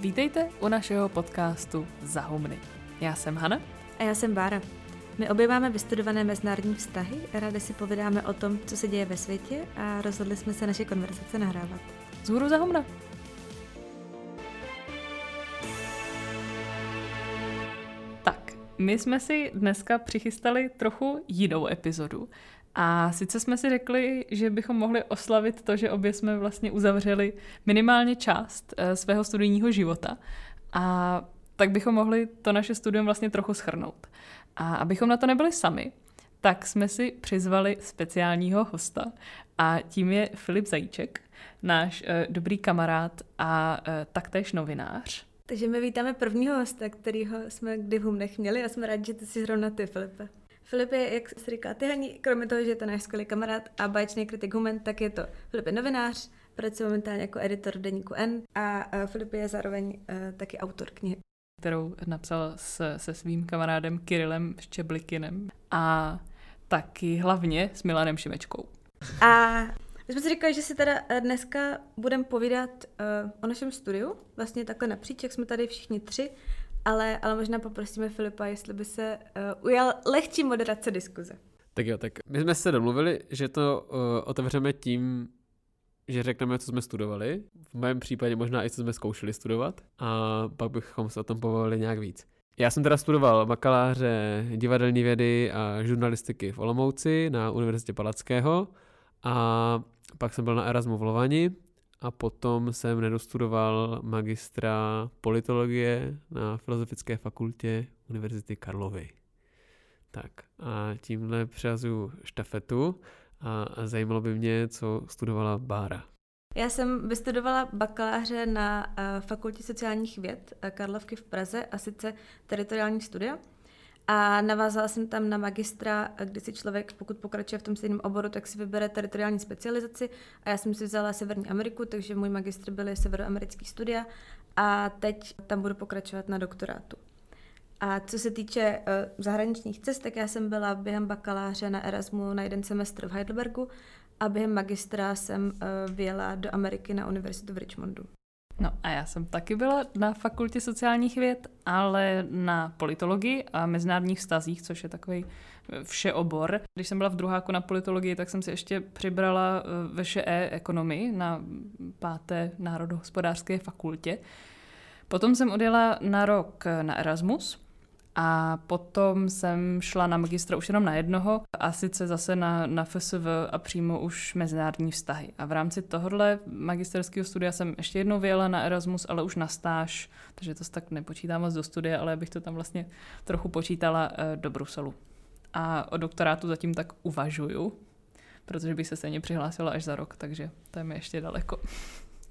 Vítejte u našeho podcastu Zahumny. Já jsem Hana. A já jsem Bára. My obě máme vystudované mezinárodní vztahy, rádi si povídáme o tom, co se děje ve světě a rozhodli jsme se naše konverzace nahrávat. Zhůru Zahumna. Tak, my jsme si dneska přichystali trochu jinou epizodu. A sice jsme si řekli, že bychom mohli oslavit to, že obě jsme vlastně uzavřeli minimálně část eh, svého studijního života. A tak bychom mohli to naše studium vlastně trochu schrnout. A abychom na to nebyli sami, tak jsme si přizvali speciálního hosta a tím je Filip Zajíček, náš uh, dobrý kamarád a uh, taktéž novinář. Takže my vítáme prvního hosta, kterýho jsme kdy v Humnech měli a jsme rádi, že ty jsi zrovna ty, Filipe. Filip je, jak se říká, ty haní, kromě toho, že je to náš skvělý kamarád a baječný kritik Humen, tak je to Filip je novinář, pracuje momentálně jako editor deníku N a Filip je zároveň uh, taky autor knihy kterou napsal se, se svým kamarádem Kirilem Ščeblikinem a taky hlavně s Milanem Šimečkou. A my jsme si říkali, že si teda eh, dneska budeme povídat uh, o našem studiu, vlastně takhle napříč, jak jsme tady všichni tři, ale, ale možná poprosíme Filipa, jestli by se uh, ujal lehčí moderace diskuze. Tak jo, tak my jsme se domluvili, že to uh, otevřeme tím, že řekneme, co jsme studovali, v mém případě možná i co jsme zkoušeli studovat a pak bychom se o tom pobavili nějak víc. Já jsem teda studoval bakaláře divadelní vědy a žurnalistiky v Olomouci na Univerzitě Palackého a pak jsem byl na Erasmu v Lovani a potom jsem nedostudoval magistra politologie na Filozofické fakultě Univerzity Karlovy. Tak a tímhle přehazuju štafetu a, a zajímalo by mě, co studovala Bára. Já jsem vystudovala bakaláře na uh, Fakultě sociálních věd uh, Karlovky v Praze a sice teritoriální studia. A navázala jsem tam na magistra, kdy si člověk, pokud pokračuje v tom stejném oboru, tak si vybere teritoriální specializaci. A já jsem si vzala Severní Ameriku, takže můj magistr byly severoamerický studia a teď tam budu pokračovat na doktorátu. A co se týče uh, zahraničních cest, tak já jsem byla během bakaláře na Erasmu na jeden semestr v Heidelbergu a během magistra jsem uh, vyjela do Ameriky na univerzitu v Richmondu. No a já jsem taky byla na fakultě sociálních věd, ale na politologii a mezinárodních vztazích, což je takový eh, všeobor. Když jsem byla v druháku na politologii, tak jsem si ještě přibrala ve ŠE ekonomii na páté národohospodářské fakultě. Potom jsem odjela na rok na Erasmus, a potom jsem šla na magistra už jenom na jednoho a sice zase na, na FSV a přímo už mezinárodní vztahy. A v rámci tohohle magisterského studia jsem ještě jednou vyjela na Erasmus, ale už na stáž, takže to tak nepočítám moc do studia, ale bych to tam vlastně trochu počítala eh, do Bruselu. A o doktorátu zatím tak uvažuju, protože bych se stejně přihlásila až za rok, takže to je mi ještě daleko.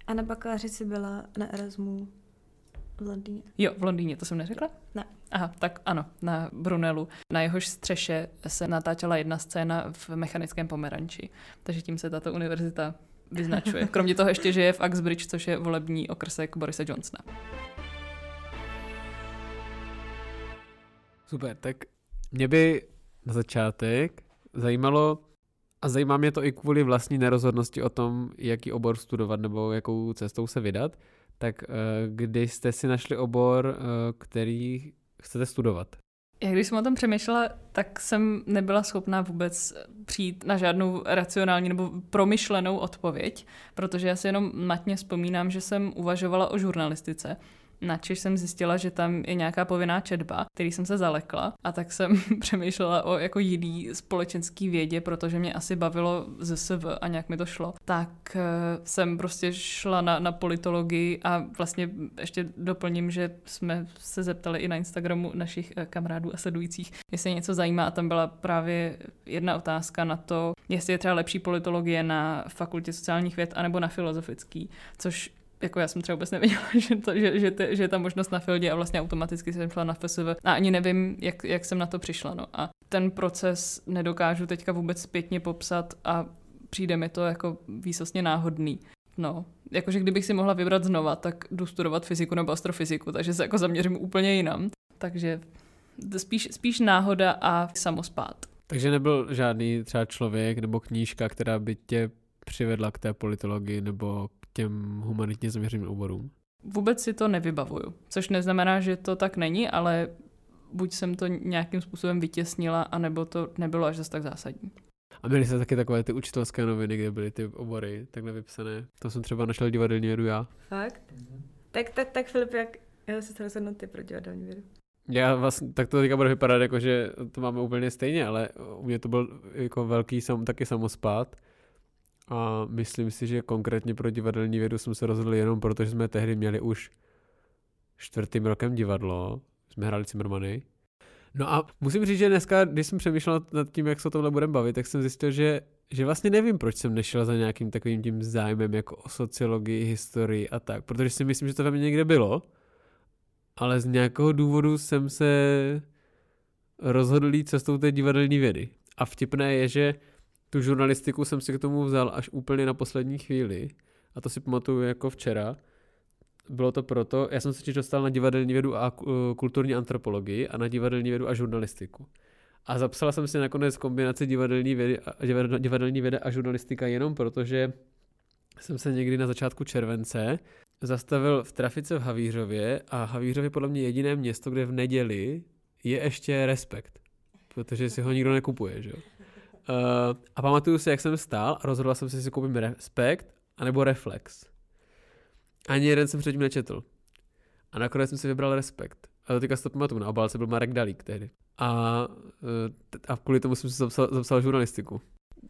A na bakaláři jsi byla na Erasmu v Londýně? Jo, v Londýně, to jsem neřekla? Ne. Aha, tak ano, na Brunelu. Na jehož střeše se natáčela jedna scéna v mechanickém pomeranči. Takže tím se tato univerzita vyznačuje. Kromě toho ještě, že je v Uxbridge, což je volební okrsek Borise Johnsona. Super, tak mě by na začátek zajímalo, a zajímá mě to i kvůli vlastní nerozhodnosti o tom, jaký obor studovat nebo jakou cestou se vydat, tak eh, kdy jste si našli obor, eh, který chcete studovat? Já když jsem o tom přemýšlela, tak jsem nebyla schopná vůbec přijít na žádnou racionální nebo promyšlenou odpověď, protože já si jenom matně vzpomínám, že jsem uvažovala o žurnalistice načež jsem zjistila, že tam je nějaká povinná četba, který jsem se zalekla a tak jsem přemýšlela o jako jiný společenský vědě, protože mě asi bavilo ZSV a nějak mi to šlo. Tak uh, jsem prostě šla na, na politologii a vlastně ještě doplním, že jsme se zeptali i na Instagramu našich uh, kamarádů a sledujících, jestli něco zajímá a tam byla právě jedna otázka na to, jestli je třeba lepší politologie na fakultě sociálních věd anebo na filozofický, což jako já jsem třeba vůbec nevěděla, že, to, že, že, te, že je ta možnost na Fieldě a vlastně automaticky jsem šla na FSV a ani nevím, jak, jak jsem na to přišla. No. A ten proces nedokážu teďka vůbec zpětně popsat a přijde mi to jako výsostně náhodný. No, jakože kdybych si mohla vybrat znova, tak jdu studovat fyziku nebo astrofyziku, takže se jako zaměřím úplně jinam. Takže spíš, spíš náhoda a samospát. Takže nebyl žádný třeba člověk nebo knížka, která by tě přivedla k té politologii nebo těm humanitně zaměřeným oborům? Vůbec si to nevybavuju, což neznamená, že to tak není, ale buď jsem to nějakým způsobem vytěsnila, anebo to nebylo až zase tak zásadní. A měli se taky takové ty učitelské noviny, kde byly ty obory takhle vypsané. To jsem třeba našel divadelní vědu já. Fakt? Mm-hmm. Tak, tak, tak Filip, jak já se rozhodnu ty pro divadelní vědu? Já vlastně, tak to teďka bude vypadat jako, že to máme úplně stejně, ale u mě to byl jako velký sam, taky samospát. A myslím si, že konkrétně pro divadelní vědu jsme se rozhodli jenom proto, že jsme tehdy měli už čtvrtým rokem divadlo, jsme hráli Cimrmany. No a musím říct, že dneska, když jsem přemýšlel nad tím, jak se o tomhle budeme bavit, tak jsem zjistil, že, že vlastně nevím, proč jsem nešel za nějakým takovým tím zájmem jako o sociologii, historii a tak, protože si myslím, že to ve mně někde bylo, ale z nějakého důvodu jsem se rozhodl jít cestou té divadelní vědy. A vtipné je, že tu žurnalistiku jsem si k tomu vzal až úplně na poslední chvíli. A to si pamatuju jako včera. Bylo to proto, já jsem se dostal na divadelní vědu a kulturní antropologii a na divadelní vědu a žurnalistiku. A zapsala jsem si nakonec kombinaci divadelní vědy a, divadelní věda a žurnalistika jenom proto, že jsem se někdy na začátku července zastavil v trafice v Havířově a Havířov je podle mě jediné město, kde v neděli je ještě respekt, protože si ho nikdo nekupuje, že jo. Uh, a pamatuju si, jak jsem stál a rozhodla jsem si, že si koupím respekt anebo reflex. Ani jeden jsem předtím nečetl. A nakonec jsem si vybral respekt. A teďka si to pamatuju, na obálce byl Marek Dalík tehdy. A, eh, a kvůli tomu jsem si zapsal, zapsal žurnalistiku.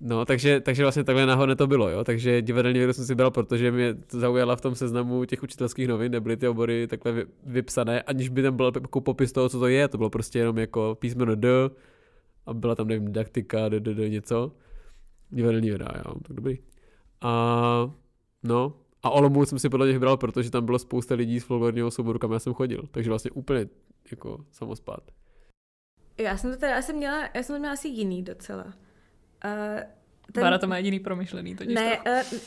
No, takže, takže vlastně takhle náhodně to bylo, jo. Takže divadelní vědu jsem si bral, protože mě to zaujala v tom seznamu těch učitelských novin, nebyly ty obory takhle vypsané, aniž by tam byl jako popis toho, co to je. To bylo prostě jenom jako písmeno D a byla tam, nevím, didaktika, D, D, D, něco. Divadelní věda, jo, tak dobrý. A no, a Olomouc jsem si podle něj bral, protože tam bylo spousta lidí z folklorního souboru, kam já jsem chodil. Takže vlastně úplně jako samospát. Já jsem to teda asi měla, já jsem to měla asi jiný docela. Uh, ten... Vára to má jediný promyšlený, to ne, uh,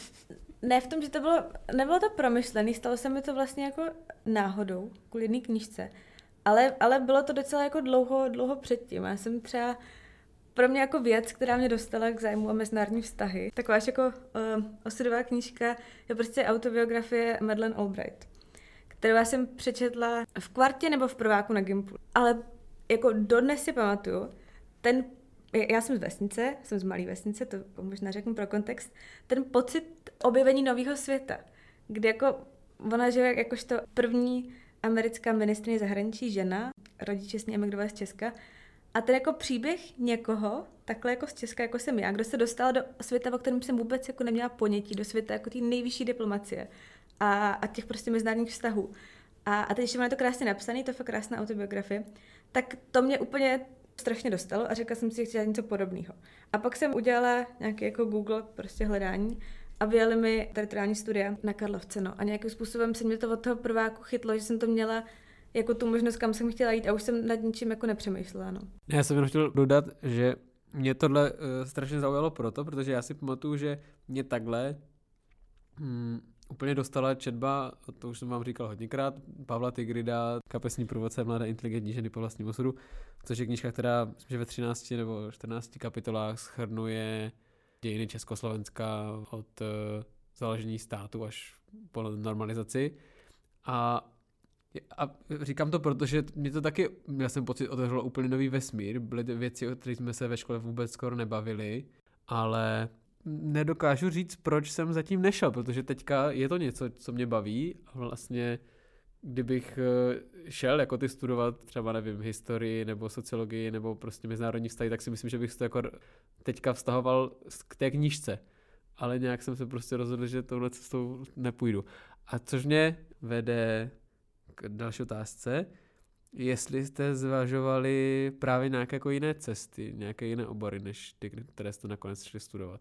ne v tom, že to bylo, nebylo to promyšlený, stalo se mi to vlastně jako náhodou, kvůli jedné knižce. Ale, ale bylo to docela jako dlouho, dlouho předtím. Já jsem třeba pro mě jako věc, která mě dostala k zájmu o mezinárodní vztahy. Taková jako uh, osudová knížka je prostě autobiografie Madeleine Albright, kterou já jsem přečetla v kvartě nebo v prváku na Gimpu. Ale jako dodnes si pamatuju, ten já jsem z vesnice, jsem z malé vesnice, to možná řeknu pro kontext, ten pocit objevení nového světa, kdy jako ona žije jakožto první americká ministrině zahraničí žena, rodiče s ní emigrovali z Česka, a ten jako příběh někoho, takhle jako z Česka, jako jsem já, kdo se dostal do světa, o kterém jsem vůbec jako neměla ponětí, do světa jako té nejvyšší diplomacie a, a těch prostě mezinárodních vztahů. A, a teď ještě má to krásně napsané, to je fakt krásná autobiografie, tak to mě úplně strašně dostalo a řekla jsem si, že chci něco podobného. A pak jsem udělala nějaké jako Google prostě hledání a vyjeli mi teritoriální studia na Karlovce. No. A nějakým způsobem se mě to od toho prváku chytlo, že jsem to měla jako tu možnost, kam jsem chtěla jít a už jsem nad ničím jako nepřemýšlela. No. Já jsem jenom chtěl dodat, že mě tohle uh, strašně zaujalo proto, protože já si pamatuju, že mě takhle hmm, úplně dostala četba, to už jsem vám říkal hodněkrát, Pavla Tigrida, kapesní průvodce mladé inteligentní ženy po vlastním osudu, což je knižka, která myslím, že ve 13 nebo 14 kapitolách schrnuje dějiny Československa od uh, založení státu až po normalizaci. A a říkám to, protože mě to taky, já jsem pocit, otevřelo úplně nový vesmír. Byly ty věci, o kterých jsme se ve škole vůbec skoro nebavili, ale nedokážu říct, proč jsem zatím nešel, protože teďka je to něco, co mě baví a vlastně kdybych eh, šel jako ty studovat třeba, nevím, historii nebo sociologii nebo prostě mezinárodní vztahy, tak si myslím, že bych to jako teďka vztahoval k té knížce. Ale nějak jsem se prostě rozhodl, že touhle cestou nepůjdu. A což mě vede k další otázce, jestli jste zvažovali právě nějaké jako jiné cesty, nějaké jiné obory, než ty, které jste nakonec šli studovat.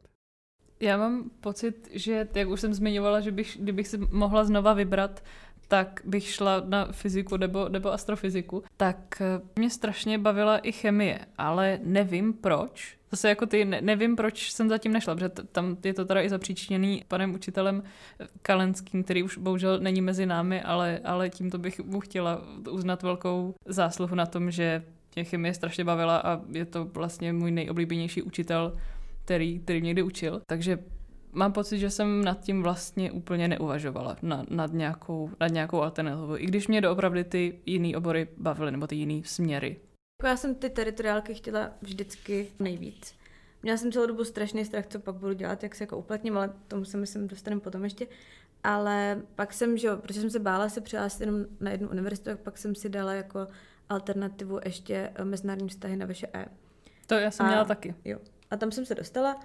Já mám pocit, že, jak už jsem zmiňovala, že bych, kdybych si mohla znova vybrat, tak bych šla na fyziku nebo, nebo astrofyziku, tak eh, mě strašně bavila i chemie, ale nevím proč. Zase jako ty, ne, nevím, proč jsem zatím nešla, protože tam je to teda i zapříčněný panem učitelem eh, Kalenským, který už bohužel není mezi námi, ale, ale tímto bych mu chtěla uznat velkou zásluhu na tom, že mě chemie strašně bavila a je to vlastně můj nejoblíbenější učitel který, který mě někdy učil. Takže mám pocit, že jsem nad tím vlastně úplně neuvažovala, na, nad, nějakou, nad nějakou alternativou, i když mě doopravdy ty jiný obory bavily, nebo ty jiný směry. Já jsem ty teritoriálky chtěla vždycky nejvíc. Měla jsem celou dobu strašný strach, co pak budu dělat, jak se jako uplatním, ale tomu se myslím dostaneme potom ještě. Ale pak jsem, že jo, protože jsem se bála se přihlásit jenom na jednu univerzitu, tak pak jsem si dala jako alternativu ještě eh, mezinárodní vztahy na VŠE. To já jsem A- měla taky. Jo. A tam jsem se dostala.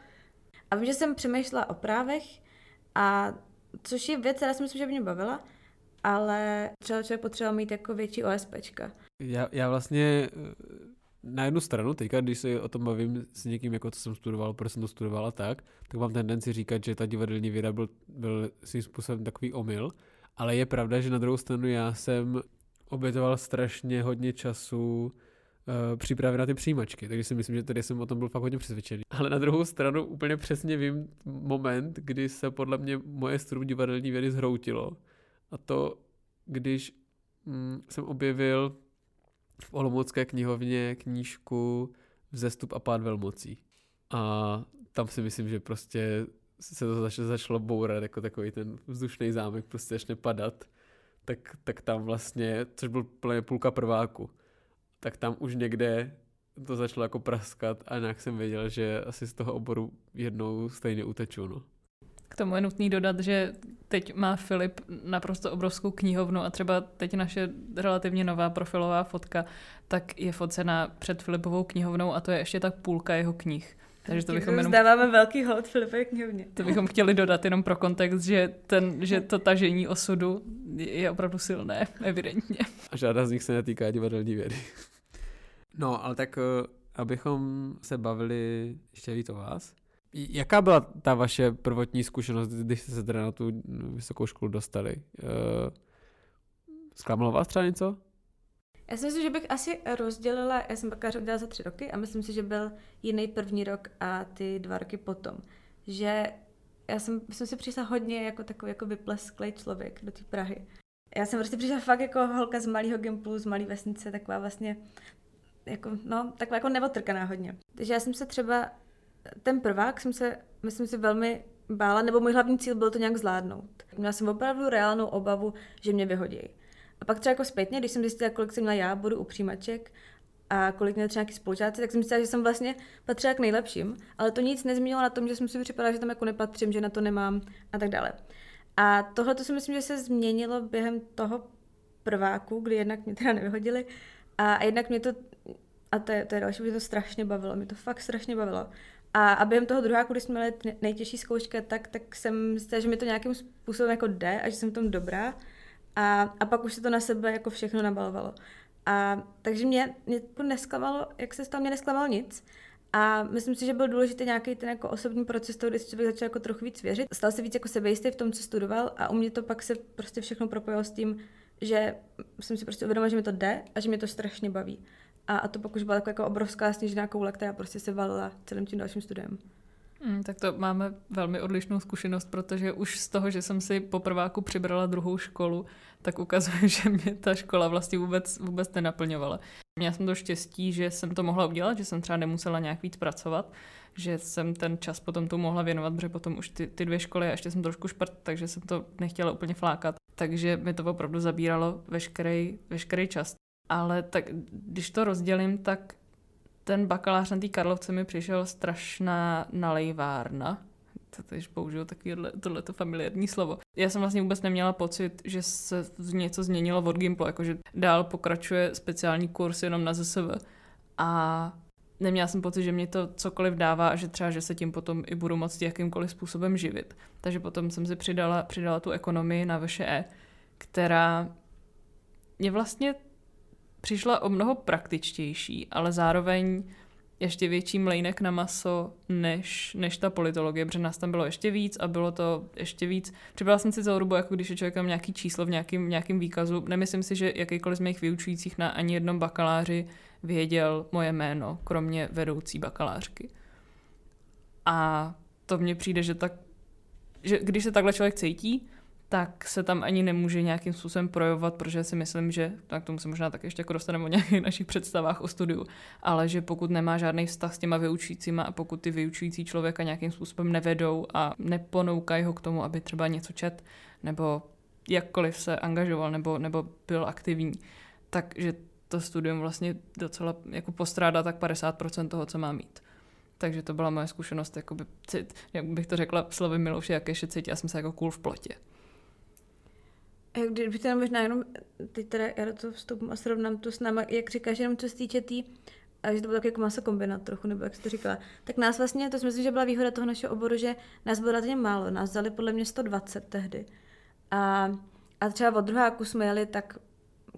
A vím, že jsem přemýšlela o právech, a což je věc, která si myslím, že by mě bavila, ale třeba člověk potřeboval mít jako větší OSPčka. Já, já vlastně eh, na jednu stranu, teďka, když se o tom bavím s někým, jako co jsem studoval, proč jsem to studoval a tak, tak mám tendenci říkat, že ta divadelní věda byl, byl svým způsobem takový omyl, ale je pravda, že na druhou stranu já jsem obětoval strašně hodně času přípravy na ty přijímačky, takže si myslím, že tady jsem o tom byl fakt hodně přesvědčený. Ale na druhou stranu úplně přesně vím moment, kdy se podle mě moje studium divadelní vědy zhroutilo. A to, když mm, jsem objevil v Olomoucké knihovně knížku Vzestup a pád velmocí. A tam si myslím, že prostě se to začalo, začalo bourat, jako takový ten vzdušný zámek prostě začne padat. Tak, tak tam vlastně, což byl plně půlka prváku, tak tam už někde to začalo jako praskat a nějak jsem věděl, že asi z toho oboru jednou stejně uteču, no. K tomu je nutný dodat, že teď má Filip naprosto obrovskou knihovnu a třeba teď naše relativně nová profilová fotka, tak je focena před Filipovou knihovnou a to je ještě tak půlka jeho knih. Takže to bychom jenom Dáváme velký hold Filipové knihovně. to bychom chtěli dodat jenom pro kontext, že, ten, že to tažení osudu je opravdu silné, evidentně. A žádná z nich se netýká divadelní vědy. No, ale tak eh, abychom se bavili ještě víc o vás. Jaká byla ta vaše prvotní zkušenost, když jste se teda na tu vysokou školu dostali? Uh, zklamalo vás třeba něco? Já si myslím, že bych asi rozdělila, já jsem bakaláře udělala za tři roky a myslím si, že byl jiný první rok a ty dva roky potom. Že já jsem, jsem si přišla hodně jako takový jako vyplesklý člověk do té Prahy. Já jsem prostě přišla fakt jako holka z malého Gimplu, z malé vesnice, taková vlastně jako, no, taková jako neotrkaná hodně. Takže já jsem se třeba, ten prvák jsem se, myslím si, velmi bála, nebo můj hlavní cíl byl to nějak zvládnout. Měla jsem opravdu reálnou obavu, že mě vyhodí. A pak třeba jako zpětně, když jsem zjistila, kolik jsem měla já, budu u přijímaček a kolik měl třeba nějaký spolužáci, tak jsem zjistila, že jsem vlastně patřila k nejlepším, ale to nic nezměnilo na tom, že jsem si připadala, že tam jako nepatřím, že na to nemám a tak dále. A tohle to si myslím, že se změnilo během toho prváku, kdy jednak mě teda nevyhodili a jednak mě to, a to je, to je další, mě to strašně bavilo, mě to fakt strašně bavilo. A, a během toho druháku, když jsme měli nejtěžší zkoušky, tak, tak jsem zjistila, že mi to nějakým způsobem jako jde a že jsem v tom dobrá. A, a pak už se to na sebe jako všechno nabalovalo. A takže mě, mě to nesklamalo, jak se stalo, mě nesklamalo nic. A myslím si, že byl důležitý nějaký ten jako osobní proces, toho, kdy si člověk začal jako trochu víc věřit. Stal se víc jako sebejistý v tom, co studoval a u mě to pak se prostě všechno propojilo s tím, že jsem si prostě uvědomila, že mi to jde a že mě to strašně baví. A, a to pak už byla taková jako obrovská sněžná koule, která prostě se valila celým tím dalším studiem. Hmm, tak to máme velmi odlišnou zkušenost, protože už z toho, že jsem si po prváku přibrala druhou školu, tak ukazuje, že mě ta škola vlastně vůbec, vůbec nenaplňovala. Měla jsem to štěstí, že jsem to mohla udělat, že jsem třeba nemusela nějak víc pracovat, že jsem ten čas potom tu mohla věnovat, protože potom už ty, ty dvě školy a ještě jsem trošku šprt, takže jsem to nechtěla úplně flákat. Takže mi to opravdu zabíralo veškerý, veškerý čas. Ale tak když to rozdělím, tak ten bakalář na té Karlovce mi přišel strašná nalejvárna. To teď použiju takovýhle, tohleto familiární slovo. Já jsem vlastně vůbec neměla pocit, že se něco změnilo od Gimplu, jakože dál pokračuje speciální kurz jenom na ZSV. A neměla jsem pocit, že mě to cokoliv dává a že třeba, že se tím potom i budu moct jakýmkoliv způsobem živit. Takže potom jsem si přidala, přidala tu ekonomii na VŠE, která je vlastně přišla o mnoho praktičtější, ale zároveň ještě větší mlejnek na maso než, než ta politologie, protože nás tam bylo ještě víc a bylo to ještě víc. Připadala jsem si celou dobu, jako když je člověk tam nějaký číslo v nějakým, nějakým výkazu. Nemyslím si, že jakýkoliv z mých vyučujících na ani jednom bakaláři věděl moje jméno, kromě vedoucí bakalářky. A to mně přijde, že tak, že když se takhle člověk cítí, tak se tam ani nemůže nějakým způsobem projevovat, protože si myslím, že, tak tomu se možná tak ještě jako dostaneme o nějakých našich představách o studiu, ale že pokud nemá žádný vztah s těma vyučujícíma a pokud ty vyučující člověka nějakým způsobem nevedou a neponoukají ho k tomu, aby třeba něco čet, nebo jakkoliv se angažoval nebo, nebo byl aktivní, takže to studium vlastně docela jako postrádá tak 50% toho, co má mít. Takže to byla moje zkušenost, jakoby, jak bych to řekla slovy Miloše Jakeše, cítila jsem se jako cool v plotě. Kdybych to možná jenom, teď teda já toho vstupím a srovnám to s náma, jak říkáš, jenom co se týče tý, a že to bylo tak jako masa kombinat trochu, nebo jak jsi to říkala, tak nás vlastně, to si myslím, že byla výhoda toho našeho oboru, že nás bylo relativně málo, nás vzali podle mě 120 tehdy. A, a třeba od druháku jsme jeli tak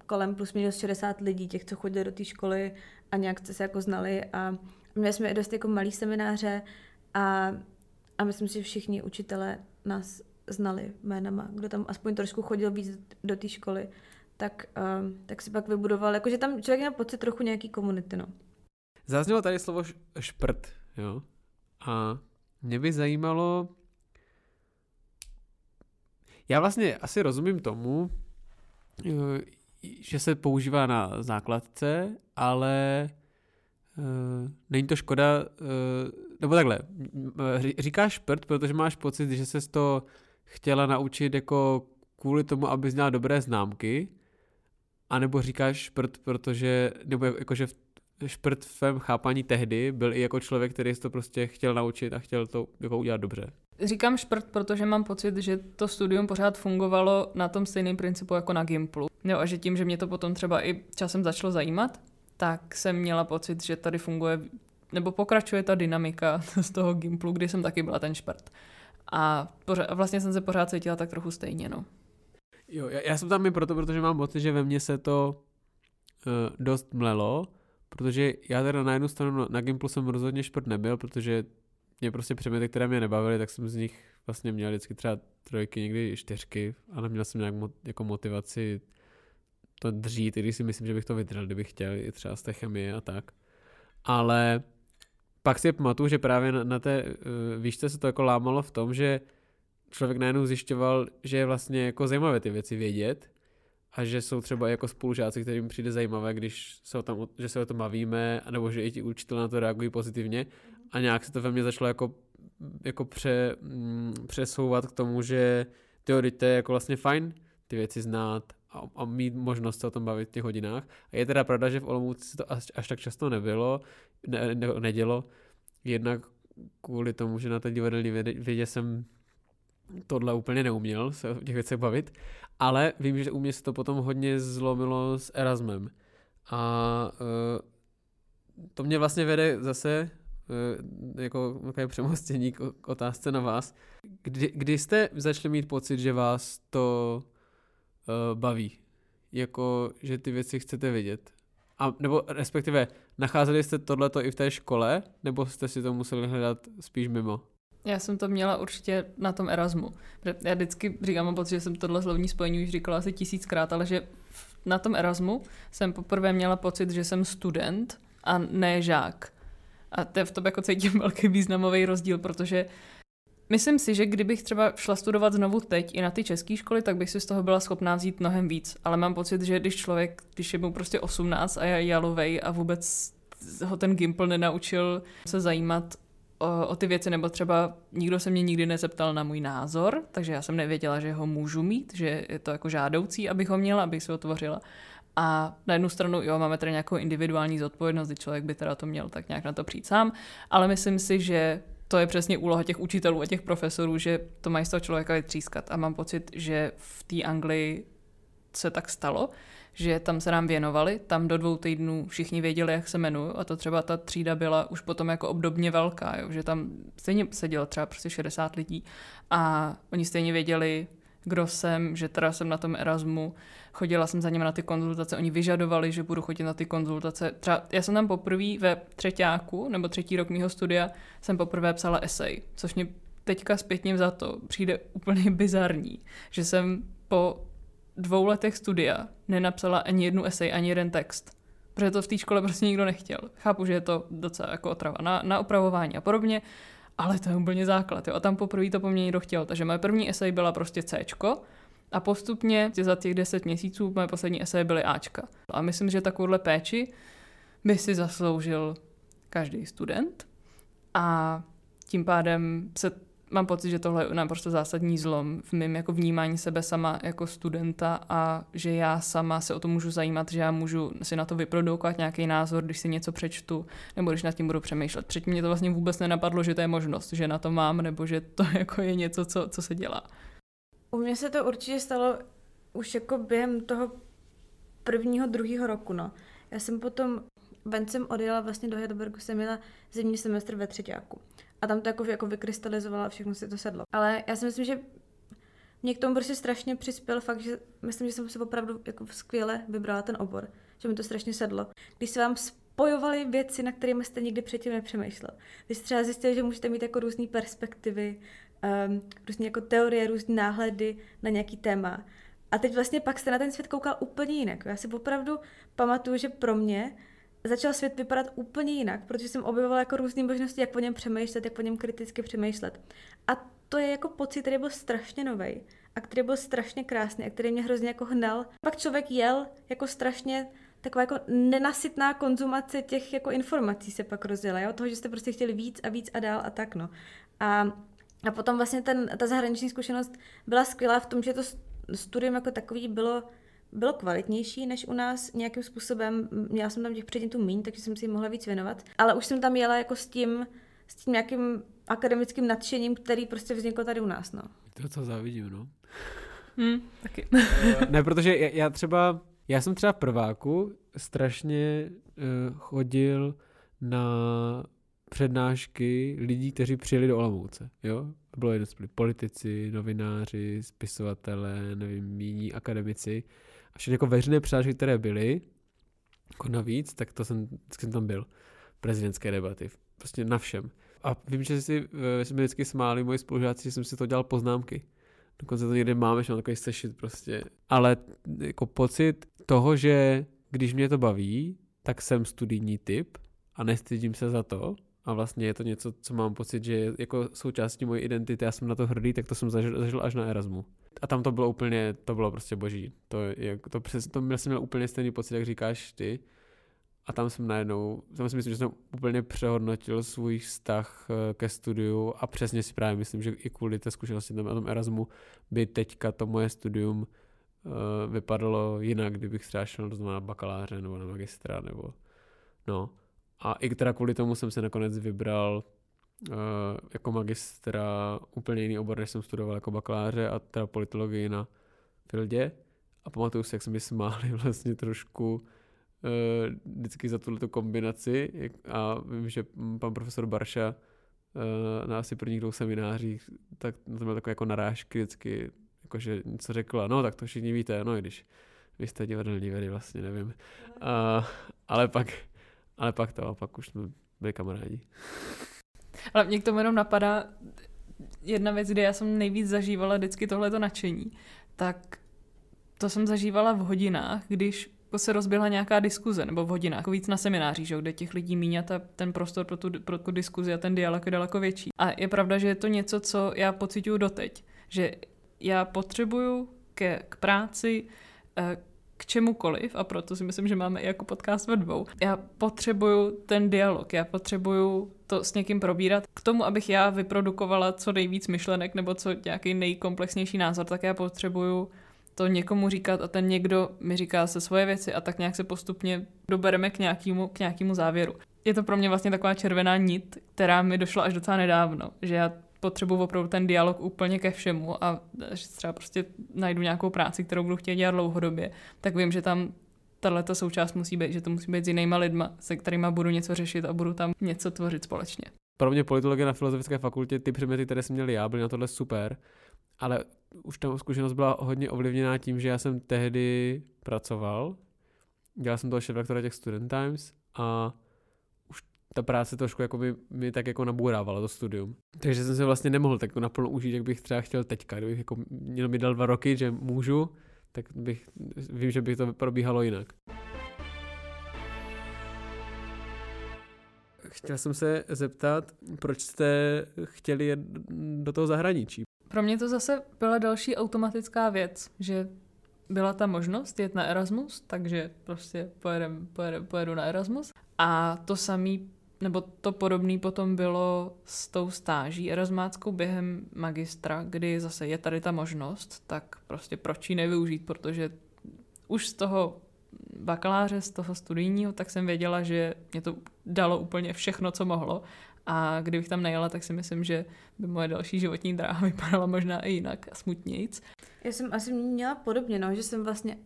kolem plus minus 60 lidí, těch, co chodili do té školy a nějak se jako znali a měli jsme i dost jako malý semináře a, a myslím si, že všichni učitelé nás znali jménama, kdo tam aspoň trošku chodil víc do té školy, tak, uh, tak si pak vybudoval, jakože tam člověk měl pocit trochu nějaký komunity, no. Zaznělo tady slovo šprt, jo? A mě by zajímalo, já vlastně asi rozumím tomu, eh, že se používá na základce, ale uh, není to škoda, uh, nebo takhle, říkáš šprt, protože máš pocit, že se to chtěla naučit jako kvůli tomu, aby měla dobré známky, anebo říkáš šprt, protože, nebo jakože šprt v tvém chápání tehdy byl i jako člověk, který se to prostě chtěl naučit a chtěl to jako udělat dobře. Říkám šprt, protože mám pocit, že to studium pořád fungovalo na tom stejném principu jako na Gimplu. Jo, a že tím, že mě to potom třeba i časem začalo zajímat, tak jsem měla pocit, že tady funguje, nebo pokračuje ta dynamika z toho Gimplu, kdy jsem taky byla ten šprt. A pořád, vlastně jsem se pořád cítila tak trochu stejně, no. Jo, já, já jsem tam i proto, protože mám pocit, že ve mně se to uh, dost mlelo, protože já teda na jednu stranu na Gimplu jsem rozhodně šprt nebyl, protože mě prostě předměty, které mě nebavily, tak jsem z nich vlastně měl vždycky třeba trojky, někdy čtyřky a neměl jsem nějak mo- jako motivaci to dřít, i když si myslím, že bych to vydržel, kdybych chtěl, i třeba z té chemie a tak. Ale pak si pamatuju, že právě na, na té uh, výšce se to jako lámalo v tom, že člověk najednou zjišťoval, že je vlastně jako zajímavé ty věci vědět a že jsou třeba jako spolužáci, kterým přijde zajímavé, když se o tom, že se o tom bavíme, nebo že i ti učitelé na to reagují pozitivně. A nějak se to ve mně začalo jako, jako pře, mm, přesouvat k tomu, že teorie je jako vlastně fajn ty věci znát a, a mít možnost se o tom bavit v těch hodinách. A je teda pravda, že v Olomouci to až, až tak často nebylo, ne, ne, nedělo. Jednak kvůli tomu, že na té divadelní vědě jsem tohle úplně neuměl se o těch věcech bavit, ale vím, že u mě se to potom hodně zlomilo s Erasmem. A uh, to mě vlastně vede zase uh, jako takové přemostění k, k otázce na vás. Kdy, kdy jste začali mít pocit, že vás to uh, baví? Jako, že ty věci chcete vědět? A, nebo respektive, nacházeli jste tohleto i v té škole, nebo jste si to museli hledat spíš mimo? Já jsem to měla určitě na tom Erasmu. Já vždycky říkám, pocit, že jsem tohle slovní spojení už říkala asi tisíckrát, ale že na tom Erasmu jsem poprvé měla pocit, že jsem student a ne žák. A to v tom jako cítím velký významový rozdíl, protože Myslím si, že kdybych třeba šla studovat znovu teď i na ty české školy, tak bych si z toho byla schopná vzít mnohem víc. Ale mám pocit, že když člověk, když je mu prostě 18 a je jalovej a vůbec ho ten Gimple nenaučil se zajímat o, o ty věci, nebo třeba nikdo se mě nikdy nezeptal na můj názor, takže já jsem nevěděla, že ho můžu mít, že je to jako žádoucí, abych ho měla, abych si ho tvořila. A na jednu stranu, jo, máme tady nějakou individuální zodpovědnost, kdy člověk by teda to měl tak nějak na to přijít sám, ale myslím si, že to je přesně úloha těch učitelů a těch profesorů, že to mají z toho člověka vytřískat. A mám pocit, že v té Anglii se tak stalo, že tam se nám věnovali, tam do dvou týdnů všichni věděli, jak se jmenuju a to třeba ta třída byla už potom jako obdobně velká, jo, že tam stejně sedělo třeba prostě 60 lidí a oni stejně věděli, kdo jsem, že teda jsem na tom Erasmu, chodila jsem za nimi na ty konzultace, oni vyžadovali, že budu chodit na ty konzultace. Třeba já jsem tam poprvé ve třetíku, nebo třetí rok mého studia, jsem poprvé psala esej, což mě teďka zpětně za to přijde úplně bizarní, že jsem po dvou letech studia nenapsala ani jednu esej, ani jeden text. Protože to v té škole prostě nikdo nechtěl. Chápu, že je to docela jako otrava na, na opravování a podobně, ale to je úplně základ. Jo. A tam poprvé to po mně někdo chtěl. Takže moje první esej byla prostě C, A postupně za těch deset měsíců moje poslední eseje byly Ačka. A myslím, že takovouhle péči by si zasloužil každý student. A tím pádem se mám pocit, že tohle je naprosto zásadní zlom v mém jako vnímání sebe sama jako studenta a že já sama se o to můžu zajímat, že já můžu si na to vyprodukovat nějaký názor, když si něco přečtu nebo když nad tím budu přemýšlet. Předtím mě to vlastně vůbec nenapadlo, že to je možnost, že na to mám nebo že to jako je něco, co, co se dělá. U mě se to určitě stalo už jako během toho prvního, druhého roku, no. Já jsem potom, ven jsem odjela vlastně do Heidelbergu, jsem měla zimní semestr ve třetíku. A tam to jako, jako vykrystalizovalo a všechno si to sedlo. Ale já si myslím, že mě k tomu prostě strašně přispěl fakt, že myslím, že jsem si opravdu jako skvěle vybrala ten obor, že mi to strašně sedlo. Když se vám spojovaly věci, na kterými jste nikdy předtím nepřemýšlel. Když jste třeba zjistili, že můžete mít jako různé perspektivy, um, různé jako teorie, různé náhledy na nějaký téma. A teď vlastně pak jste na ten svět koukal úplně jinak. Já si opravdu pamatuju, že pro mě začal svět vypadat úplně jinak, protože jsem objevovala jako různé možnosti, jak o něm přemýšlet, jak o něm kriticky přemýšlet. A to je jako pocit, který byl strašně nový a který byl strašně krásný a který mě hrozně jako hnal. Pak člověk jel jako strašně taková jako nenasytná konzumace těch jako informací se pak rozděla, jo? toho, že jste prostě chtěli víc a víc a dál a tak, no. A, a potom vlastně ten, ta zahraniční zkušenost byla skvělá v tom, že to studium jako takový bylo bylo kvalitnější než u nás nějakým způsobem. Měla jsem tam těch předmětů méně, takže jsem si jim mohla víc věnovat. Ale už jsem tam jela jako s tím, s tím nějakým akademickým nadšením, který prostě vznikl tady u nás. No. To, co závidím, no. Hmm, taky. ne, protože já, já třeba, já jsem třeba v prváku strašně uh, chodil na přednášky lidí, kteří přijeli do Olomouce, jo? Bylo jedno, byli politici, novináři, spisovatelé, nevím, jiní akademici všechny jako veřejné přednášky, které byly, jako navíc, tak to jsem, jsem tam byl. Prezidentské debaty, prostě na všem. A vím, že si, eh, jsme vždycky smáli moji spolužáci, že jsem si to dělal poznámky. Dokonce to někde máme, že mám takový sešit prostě. Ale jako pocit toho, že když mě to baví, tak jsem studijní typ a nestydím se za to. A vlastně je to něco, co mám pocit, že je jako součástí mojí identity, já jsem na to hrdý, tak to jsem zažil, zažil až na Erasmu a tam to bylo úplně, to bylo prostě boží. To, je, to, přes, to měl jsem měl úplně stejný pocit, jak říkáš ty. A tam jsem najednou, tam si myslím, že jsem úplně přehodnotil svůj vztah eh, ke studiu a přesně si právě myslím, že i kvůli té zkušenosti na tom Erasmu by teďka to moje studium uh, vypadalo jinak, kdybych třeba šel na bakaláře nebo na magistra nebo no. A i teda kvůli tomu jsem se nakonec vybral jako magistra úplně jiný obor, než jsem studoval jako bakaláře a teda politologii na Fildě. A pamatuju si, jak jsme smáli vlastně trošku uh, vždycky za tuto kombinaci a vím, že pan profesor Barša uh, na asi prvních dvou seminářích, tak to měl takové jako narážky vždycky, jakože něco řekla, no tak to všichni víte, no i když vy jste divadelní vědy, vlastně nevím. Uh, ale pak, ale pak to, a pak už jsme byli kamarádi. Ale mě k tomu jenom napadá jedna věc, kde já jsem nejvíc zažívala vždycky tohleto nadšení, tak to jsem zažívala v hodinách, když se rozběhla nějaká diskuze, nebo v hodinách, víc na seminářích, že, kde těch lidí míň a ta, ten prostor pro tu, pro tu diskuzi a ten dialog je daleko větší. A je pravda, že je to něco, co já pocituju doteď, že já potřebuju ke, k práci, eh, k čemukoliv a proto si myslím, že máme i jako podcast ve dvou. Já potřebuju ten dialog, já potřebuju to s někým probírat. K tomu, abych já vyprodukovala co nejvíc myšlenek nebo co nějaký nejkomplexnější názor, tak já potřebuju to někomu říkat a ten někdo mi říká se svoje věci a tak nějak se postupně dobereme k nějakému, k nějakému závěru. Je to pro mě vlastně taková červená nit, která mi došla až docela nedávno, že já potřebuji opravdu ten dialog úplně ke všemu a že třeba prostě najdu nějakou práci, kterou budu chtět dělat dlouhodobě, tak vím, že tam tahle součást musí být, že to musí být s jinýma lidma, se kterými budu něco řešit a budu tam něco tvořit společně. Pro mě politologie na filozofické fakultě, ty předměty, které jsem měl já, byly na tohle super, ale už tam zkušenost byla hodně ovlivněná tím, že já jsem tehdy pracoval, dělal jsem toho šéf těch Student Times a ta práce trošku jako by mi tak jako nabourávala to studium. Takže jsem se vlastně nemohl tak naplno užít, jak bych třeba chtěl teďka. Kdybych jako jenom mi dal dva roky, že můžu, tak bych, vím, že by to probíhalo jinak. Chtěl jsem se zeptat, proč jste chtěli jet do toho zahraničí? Pro mě to zase byla další automatická věc, že byla ta možnost jet na Erasmus, takže prostě pojedem, pojedem, pojedu na Erasmus. A to samý, nebo to podobný potom bylo s tou stáží erasmáckou během magistra, kdy zase je tady ta možnost, tak prostě proč ji nevyužít, protože už z toho bakaláře, z toho studijního, tak jsem věděla, že mě to dalo úplně všechno, co mohlo. A kdybych tam nejela, tak si myslím, že by moje další životní dráha vypadala možná i jinak a smutnějíc. Já jsem asi měla podobně, no, že jsem vlastně,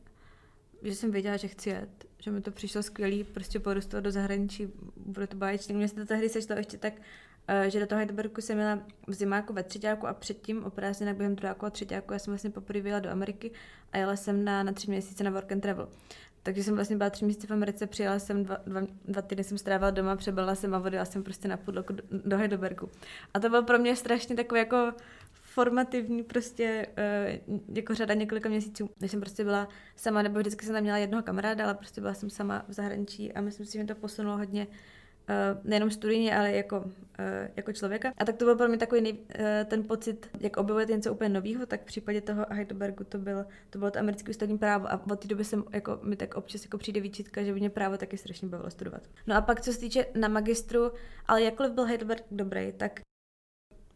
že jsem věděla, že chci jet, že mi to přišlo skvělý, prostě porůstat do zahraničí, bude to báječný. Mně se to tehdy sešlo ještě tak, eh, že do toho Heidelbergu jsem měla v zimáku ve třetíku a předtím o prázdninách během druháku a třetíku já jsem vlastně poprvé do Ameriky a jela jsem na, na tři měsíce na work and travel. Takže jsem vlastně byla tři měsíce v Americe, přijela jsem dva, dva, dva týdny jsem strávila doma, přebalila jsem a odjela jsem prostě na půl do, do Heidelbergu. A to bylo pro mě strašně takové jako formativní prostě uh, jako řada několika měsíců, než jsem prostě byla sama, nebo vždycky jsem tam měla jednoho kamaráda, ale prostě byla jsem sama v zahraničí a myslím si, že to posunulo hodně Uh, nejenom studijně, ale jako, uh, jako člověka. A tak to byl pro mě takový nej, ten pocit, jak objevujete něco úplně nového, tak v případě toho Heidelbergu to bylo to, bylo to americké ústavní právo a od té doby jsem, jako, mi tak občas jako přijde výčitka, že by mě právo taky strašně bavilo studovat. No a pak, co se týče na magistru, ale jakkoliv byl Heidelberg dobrý, tak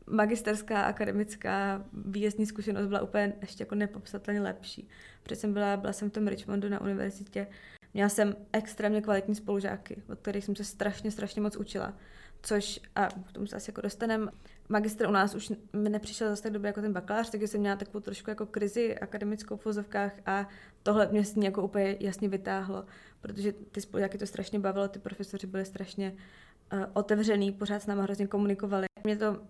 magisterská akademická výjezdní zkušenost byla úplně ještě jako nepopsatelně lepší. Protože jsem byla, byla jsem v tom Richmondu na univerzitě, měla jsem extrémně kvalitní spolužáky, od kterých jsem se strašně, strašně moc učila. Což, a k tomu se asi jako dostanem, magistr u nás už mi nepřišel zase tak dobře jako ten bakalář, takže jsem měla takovou trošku jako krizi akademickou v vozovkách a tohle mě s ní jako úplně jasně vytáhlo, protože ty spolužáky to strašně bavilo, ty profesoři byli strašně uh, otevřený, pořád s náma hrozně komunikovali. Mě to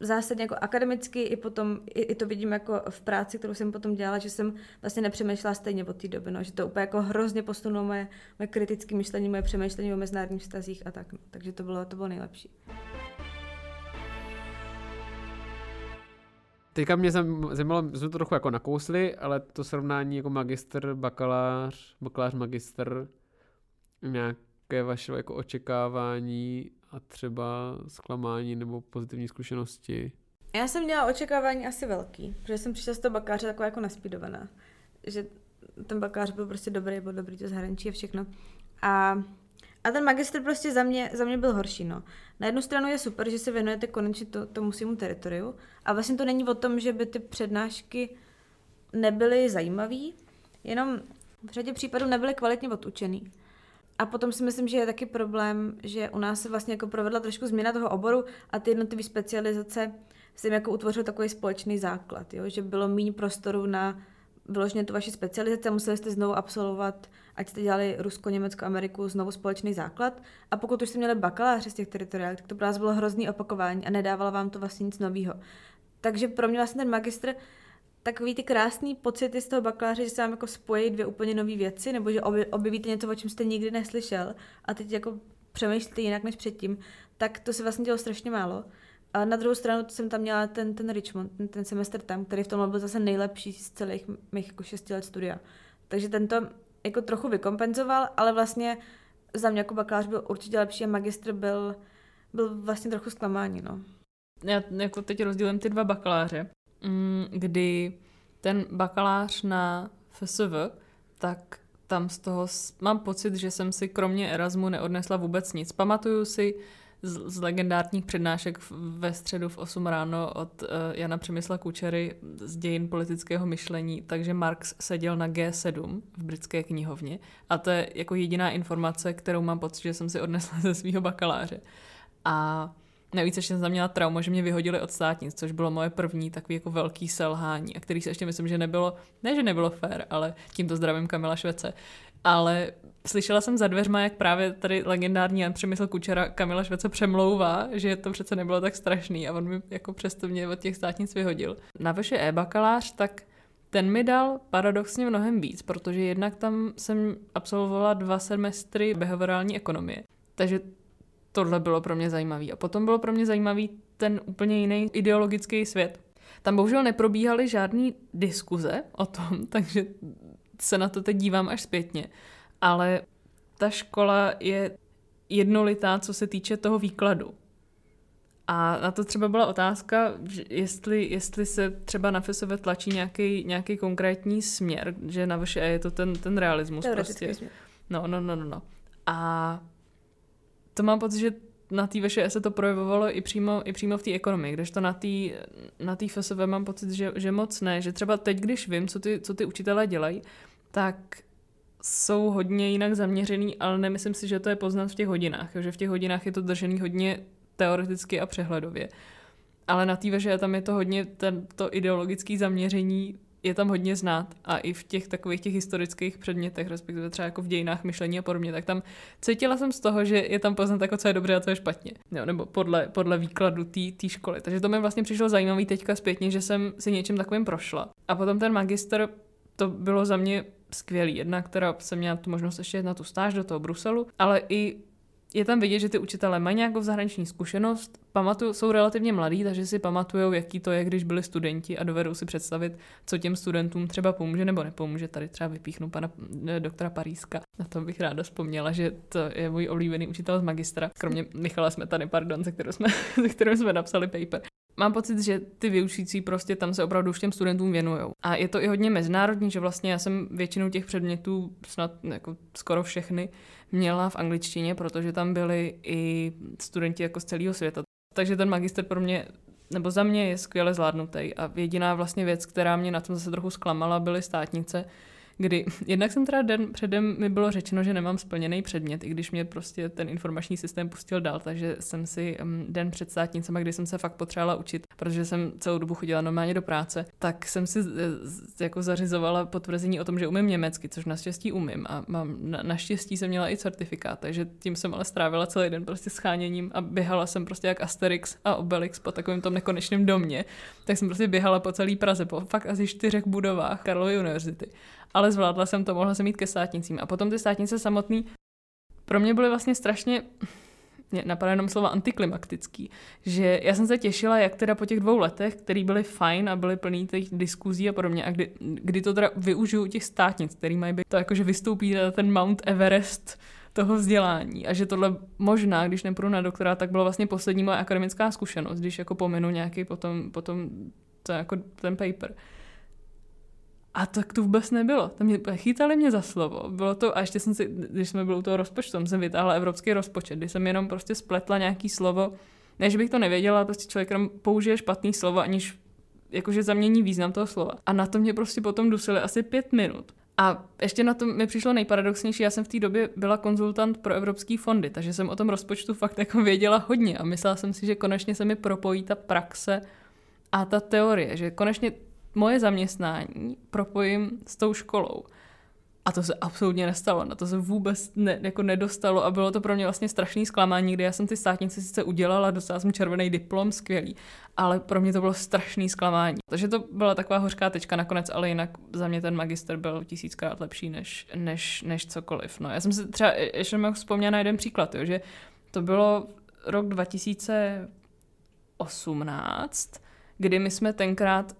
zásadně jako akademicky i potom, i, i to vidím jako v práci, kterou jsem potom dělala, že jsem vlastně nepřemýšlela stejně od té doby, no, že to úplně jako hrozně posunulo moje, moje kritické myšlení, moje přemýšlení o mezinárodních vztazích a tak, no. takže to bylo, to bylo nejlepší. Teďka mě zajímalo, jsme to trochu jako nakousli, ale to srovnání jako magister, bakalář, bakalář, magister, nějaké vaše jako očekávání a třeba zklamání nebo pozitivní zkušenosti? Já jsem měla očekávání asi velký, protože jsem přišla z toho bakáře taková jako naspídovaná. Že ten bakář byl prostě dobrý, byl dobrý to zahraničí a všechno. A, a ten magister prostě za mě, za mě byl horší, no. Na jednu stranu je super, že se věnujete konečně to, tomu svým teritoriu a vlastně to není o tom, že by ty přednášky nebyly zajímavé, jenom v řadě případů nebyly kvalitně odučený. A potom si myslím, že je taky problém, že u nás se vlastně jako provedla trošku změna toho oboru a ty jednotlivé specializace se jim jako utvořil takový společný základ, jo? že bylo méně prostoru na vyloženě tu vaši specializaci museli jste znovu absolvovat, ať jste dělali Rusko, Německo, Ameriku, znovu společný základ. A pokud už jste měli bakaláře z těch teritoriálů, tak to pro vás bylo hrozný opakování a nedávalo vám to vlastně nic nového. Takže pro mě vlastně ten magistr takový ty krásný pocity z toho bakaláře, že se vám jako spojí dvě úplně nové věci, nebo že objevíte něco, o čem jste nikdy neslyšel a teď jako přemýšlíte jinak než předtím, tak to se vlastně dělo strašně málo. A na druhou stranu jsem tam měla ten, ten Richmond, ten, ten semestr tam, který v tom byl zase nejlepší z celých mých jako šesti let studia. Takže ten to jako trochu vykompenzoval, ale vlastně za mě jako bakalář byl určitě lepší a magistr byl, byl vlastně trochu zklamání, no. Já jako teď rozdělím ty dva bakaláře. Mm, kdy ten bakalář na FSV, tak tam z toho mám pocit, že jsem si kromě Erasmu neodnesla vůbec nic. Pamatuju si z, z legendárních přednášek ve středu v 8 ráno od uh, Jana Přemysla Kučery z dějin politického myšlení, takže Marx seděl na G7 v britské knihovně a to je jako jediná informace, kterou mám pocit, že jsem si odnesla ze svého bakaláře. A Navíc ještě jsem měla trauma, že mě vyhodili od státnic, což bylo moje první takový jako velký selhání, a který se ještě myslím, že nebylo, ne, že nebylo fér, ale tímto zdravím Kamila Švece. Ale slyšela jsem za dveřma, jak právě tady legendární Jan Přemysl Kučera Kamila Švece přemlouvá, že to přece nebylo tak strašný a on mi jako přesto mě od těch státnic vyhodil. Na vaše e-bakalář, tak ten mi dal paradoxně mnohem víc, protože jednak tam jsem absolvovala dva semestry behaviorální ekonomie. Takže tohle bylo pro mě zajímavý. A potom bylo pro mě zajímavý ten úplně jiný ideologický svět. Tam bohužel neprobíhaly žádné diskuze o tom, takže se na to teď dívám až zpětně. Ale ta škola je jednolitá, co se týče toho výkladu. A na to třeba byla otázka, jestli, jestli se třeba na FSV tlačí nějaký, nějaký konkrétní směr, že na vaše je to ten, ten realismus Teoretický prostě. směr. No, no, no, no, no. A to mám pocit, že na té VŠE se to projevovalo i přímo, i přímo v té ekonomii, kdežto na té na tý FSV mám pocit, že, že moc ne, že třeba teď, když vím, co ty, co ty učitelé dělají, tak jsou hodně jinak zaměřený, ale nemyslím si, že to je poznat v těch hodinách, že v těch hodinách je to držený hodně teoreticky a přehledově. Ale na té VŠE tam je to hodně, ten, to ideologické zaměření je tam hodně znát a i v těch takových těch historických předmětech, respektive třeba jako v dějinách myšlení a podobně, tak tam cítila jsem z toho, že je tam poznat jako co je dobře a co je špatně. Jo, nebo podle, podle výkladu té školy. Takže to mi vlastně přišlo zajímavé teďka zpětně, že jsem si něčím takovým prošla. A potom ten magister, to bylo za mě skvělý. Jedna, která jsem měla tu možnost ještě na tu stáž do toho Bruselu, ale i je tam vidět, že ty učitelé mají nějakou zahraniční zkušenost, pamatuju, jsou relativně mladí, takže si pamatují, jaký to je, když byli studenti a dovedou si představit, co těm studentům třeba pomůže nebo nepomůže. Tady třeba vypíchnu pana eh, doktora Paríska. Na to bych ráda vzpomněla, že to je můj oblíbený učitel z magistra, kromě Michala Smetany, pardon, se kterým jsme, se kterým jsme napsali paper mám pocit, že ty vyučící prostě tam se opravdu už těm studentům věnují. A je to i hodně mezinárodní, že vlastně já jsem většinou těch předmětů, snad jako skoro všechny, měla v angličtině, protože tam byli i studenti jako z celého světa. Takže ten magister pro mě nebo za mě je skvěle zvládnutý. A jediná vlastně věc, která mě na tom zase trochu zklamala, byly státnice, kdy jednak jsem teda den předem mi bylo řečeno, že nemám splněný předmět, i když mě prostě ten informační systém pustil dál, takže jsem si um, den před státnicema, kdy jsem se fakt potřebovala učit, protože jsem celou dobu chodila normálně do práce, tak jsem si e, jako zařizovala potvrzení o tom, že umím německy, což naštěstí umím a mám, na, naštěstí jsem měla i certifikát, takže tím jsem ale strávila celý den prostě scháněním a běhala jsem prostě jak Asterix a Obelix po takovém tom nekonečném domě, tak jsem prostě běhala po celé Praze, po fakt asi čtyřech budovách Karlovy univerzity ale zvládla jsem to, mohla jsem jít ke státnicím. A potom ty státnice samotný pro mě byly vlastně strašně, mě napadá jenom slova antiklimaktický, že já jsem se těšila, jak teda po těch dvou letech, který byly fajn a byly plný těch diskuzí a podobně, a kdy, kdy to teda využiju těch státnic, který mají být to jakože vystoupí na ten Mount Everest toho vzdělání a že tohle možná, když nepůjdu na doktora, tak bylo vlastně poslední moje akademická zkušenost, když jako pominu nějaký potom, potom to jako ten paper. A tak to vůbec nebylo. Tam mě, chytali mě za slovo. Bylo to, a ještě jsem si, když jsme byli u toho rozpočtu, jsem jsem vytáhla evropský rozpočet, kdy jsem jenom prostě spletla nějaký slovo, ne, že bych to nevěděla, prostě člověk jenom použije špatný slovo, aniž jakože zamění význam toho slova. A na to mě prostě potom dusili asi pět minut. A ještě na to mi přišlo nejparadoxnější, já jsem v té době byla konzultant pro evropský fondy, takže jsem o tom rozpočtu fakt jako věděla hodně a myslela jsem si, že konečně se mi propojí ta praxe a ta teorie, že konečně moje zaměstnání propojím s tou školou. A to se absolutně nestalo, na to se vůbec ne, jako nedostalo a bylo to pro mě vlastně strašný zklamání, kdy já jsem ty státnice sice udělala, dostala jsem červený diplom, skvělý, ale pro mě to bylo strašný zklamání. Takže to byla taková hořká tečka nakonec, ale jinak za mě ten magister byl tisíckrát lepší než, než, než cokoliv. No, já jsem si třeba ještě mohl vzpomnět na jeden příklad, jo, že to bylo rok 2018, kdy my jsme tenkrát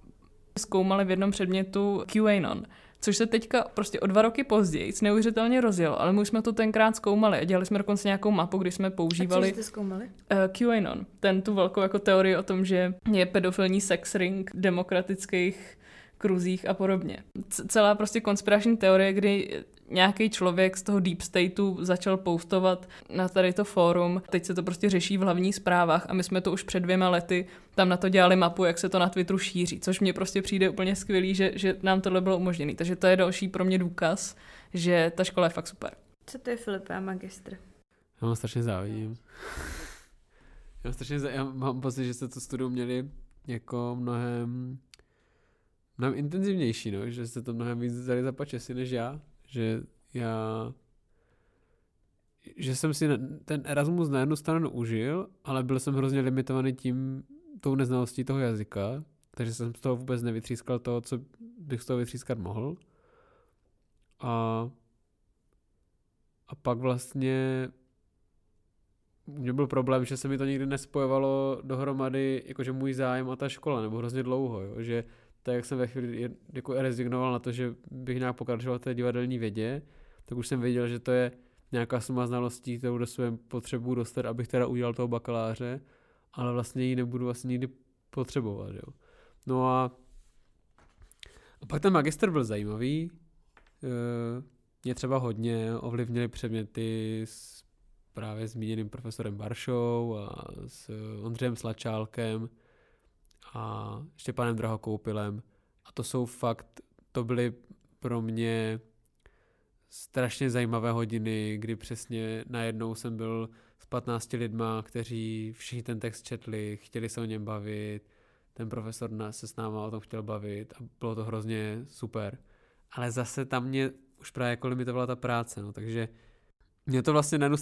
zkoumali v jednom předmětu QAnon, což se teďka prostě o dva roky později neuvěřitelně rozjelo, ale my už jsme to tenkrát zkoumali a dělali jsme dokonce nějakou mapu, kdy jsme používali... A jste zkoumali? Uh, QAnon, ten tu velkou jako teorii o tom, že je pedofilní sex ring demokratických kruzích a podobně. C- celá prostě konspirační teorie, kdy nějaký člověk z toho deep stateu začal postovat na tady to fórum. Teď se to prostě řeší v hlavních zprávách a my jsme to už před dvěma lety tam na to dělali mapu, jak se to na Twitteru šíří, což mně prostě přijde úplně skvělý, že, že nám tohle bylo umožněné. Takže to je další pro mě důkaz, že ta škola je fakt super. Co to je Filipe a magistr? Já mám strašně závidím. Já mám, strašně zá... já mám pocit, že jste to studium měli jako mnohem mnohem intenzivnější, no, že jste to mnohem víc vzali za pačesy než já, že já že jsem si ten Erasmus na jednu stranu užil, ale byl jsem hrozně limitovaný tím, tou neznalostí toho jazyka, takže jsem z toho vůbec nevytřískal to, co bych z toho vytřískat mohl. A, a pak vlastně mě byl problém, že se mi to nikdy nespojovalo dohromady, jakože můj zájem a ta škola, nebo hrozně dlouho, jo, že tak jak jsem ve chvíli jako rezignoval na to, že bych nějak pokračoval té divadelní vědě, tak už jsem věděl, že to je nějaká suma znalostí, kterou do svém potřebu dostat, abych teda udělal toho bakaláře. ale vlastně ji nebudu vlastně nikdy potřebovat, jo. No a, a pak ten magister byl zajímavý, e, mě třeba hodně ovlivnily předměty s právě zmíněným profesorem Baršou a s Ondřejem Slačálkem a ještě panem Drahokoupilem. A to jsou fakt, to byly pro mě strašně zajímavé hodiny, kdy přesně najednou jsem byl s 15 lidma, kteří všichni ten text četli, chtěli se o něm bavit, ten profesor se s náma o tom chtěl bavit a bylo to hrozně super. Ale zase tam mě už právě jako limitovala ta práce, no, takže mě to vlastně na jednu,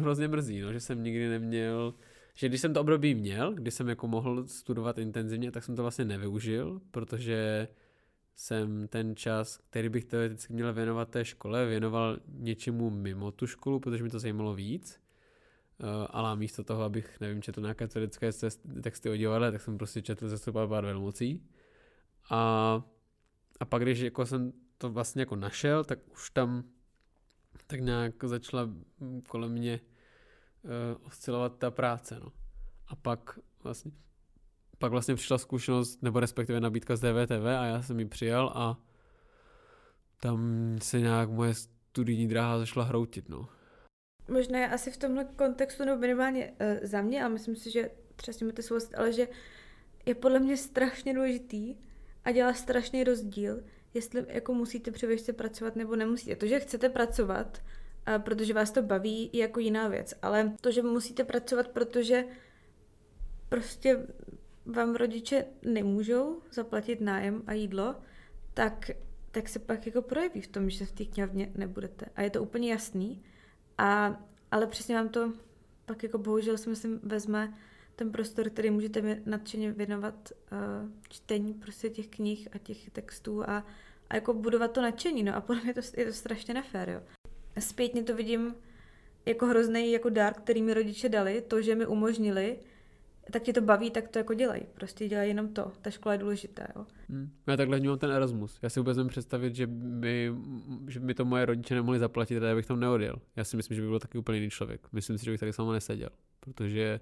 hrozně mrzí, no, že jsem nikdy neměl, že když jsem to období měl, kdy jsem jako mohl studovat intenzivně, tak jsem to vlastně nevyužil, protože jsem ten čas, který bych teoreticky měl věnovat té škole, věnoval něčemu mimo tu školu, protože mi to zajímalo víc. Uh, ale místo toho, abych, nevím, četl nějaké teoretické texty o divadle, tak jsem prostě četl ze pár velmocí. A, a pak, když jako jsem to vlastně jako našel, tak už tam tak nějak začala kolem mě uh, oscilovat ta práce, no. A pak vlastně, pak vlastně přišla zkušenost, nebo respektive nabídka z DVTV a já jsem ji přijal a tam se nějak moje studijní dráha začala hroutit, no. Možná asi v tomhle kontextu, nebo minimálně uh, za mě, a myslím si, že přesně to souhlasit, ale že je podle mě strašně důležitý a dělá strašný rozdíl, jestli jako musíte při pracovat nebo nemusíte. To, že chcete pracovat, protože vás to baví, je jako jiná věc, ale to, že musíte pracovat, protože prostě vám rodiče nemůžou zaplatit nájem a jídlo, tak, tak se pak jako projeví v tom, že v té knihovně nebudete. A je to úplně jasný. A, ale přesně vám to pak jako bohužel si myslím vezme ten prostor, který můžete nadšeně věnovat uh, čtení prostě těch knih a těch textů a, a jako budovat to nadšení, no a podle mě to, je to strašně nefér, jo. Zpětně to vidím jako hrozný jako dar, který mi rodiče dali, to, že mi umožnili, tak tě to baví, tak to jako dělají. Prostě dělají jenom to. Ta škola je důležitá, jo. Hmm. Já takhle vnímám ten Erasmus. Já si vůbec nemůžu představit, že by, že by to moje rodiče nemohli zaplatit, a já bych tam neodjel. Já si myslím, že by byl taky úplně jiný člověk. Myslím si, že bych tady sama neseděl. Protože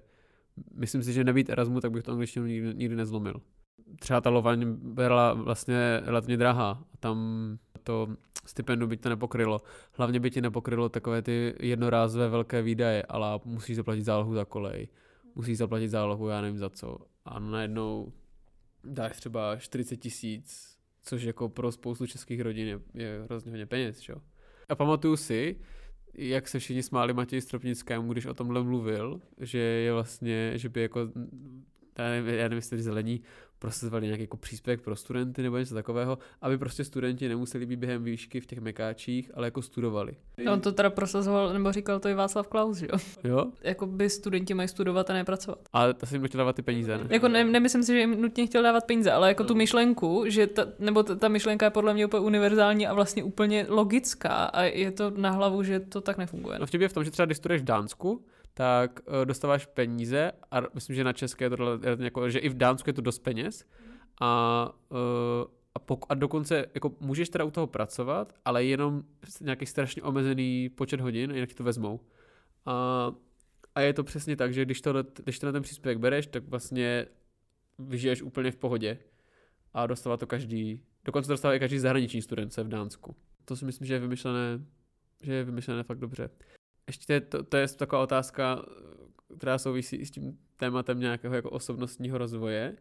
myslím si, že nebýt Erasmu, tak bych to angličtinu nikdy, nikdy nezlomil. Třeba ta Lovaň byla vlastně relativně drahá. Tam to stipendu by to nepokrylo. Hlavně by ti nepokrylo takové ty jednorázové velké výdaje, ale musíš zaplatit zálohu za kolej, musíš zaplatit zálohu, já nevím za co. A najednou dáš třeba 40 tisíc, což jako pro spoustu českých rodin je, je hrozně hodně peněz, čo? A pamatuju si, jak se všichni smáli Matěji Stropnickému, když o tomhle mluvil, že je vlastně, že by jako já nevím, já nevím jestli zelení prosazovali nějaký jako příspěvek pro studenty nebo něco takového, aby prostě studenti nemuseli být během výšky v těch mekáčích, ale jako studovali. No, on to teda prosazoval, nebo říkal to i Václav Klaus, že jo? Jo? jako by studenti mají studovat a nepracovat. Ale to si jim chtěl dávat ty peníze, ne? Jako ne, nemyslím si, že jim nutně chtěl dávat peníze, ale jako no. tu myšlenku, že ta, nebo ta, ta myšlenka je podle mě úplně univerzální a vlastně úplně logická a je to na hlavu, že to tak nefunguje. No v je v tom, že třeba když studuješ v Dánsku, tak uh, dostáváš peníze a myslím, že na české je to jako, že i v Dánsku je to dost peněz a, uh, a, pok- a dokonce jako můžeš teda u toho pracovat, ale jenom nějaký strašně omezený počet hodin, jinak ti to vezmou. A, a je to přesně tak, že když, to, když to na ten příspěvek bereš, tak vlastně vyžiješ úplně v pohodě a dostává to každý, dokonce dostává i každý zahraniční student v Dánsku. To si myslím, že je vymyšlené, že je vymyšlené fakt dobře. Ještě to, to je taková otázka, která souvisí s tím tématem nějakého jako osobnostního rozvoje.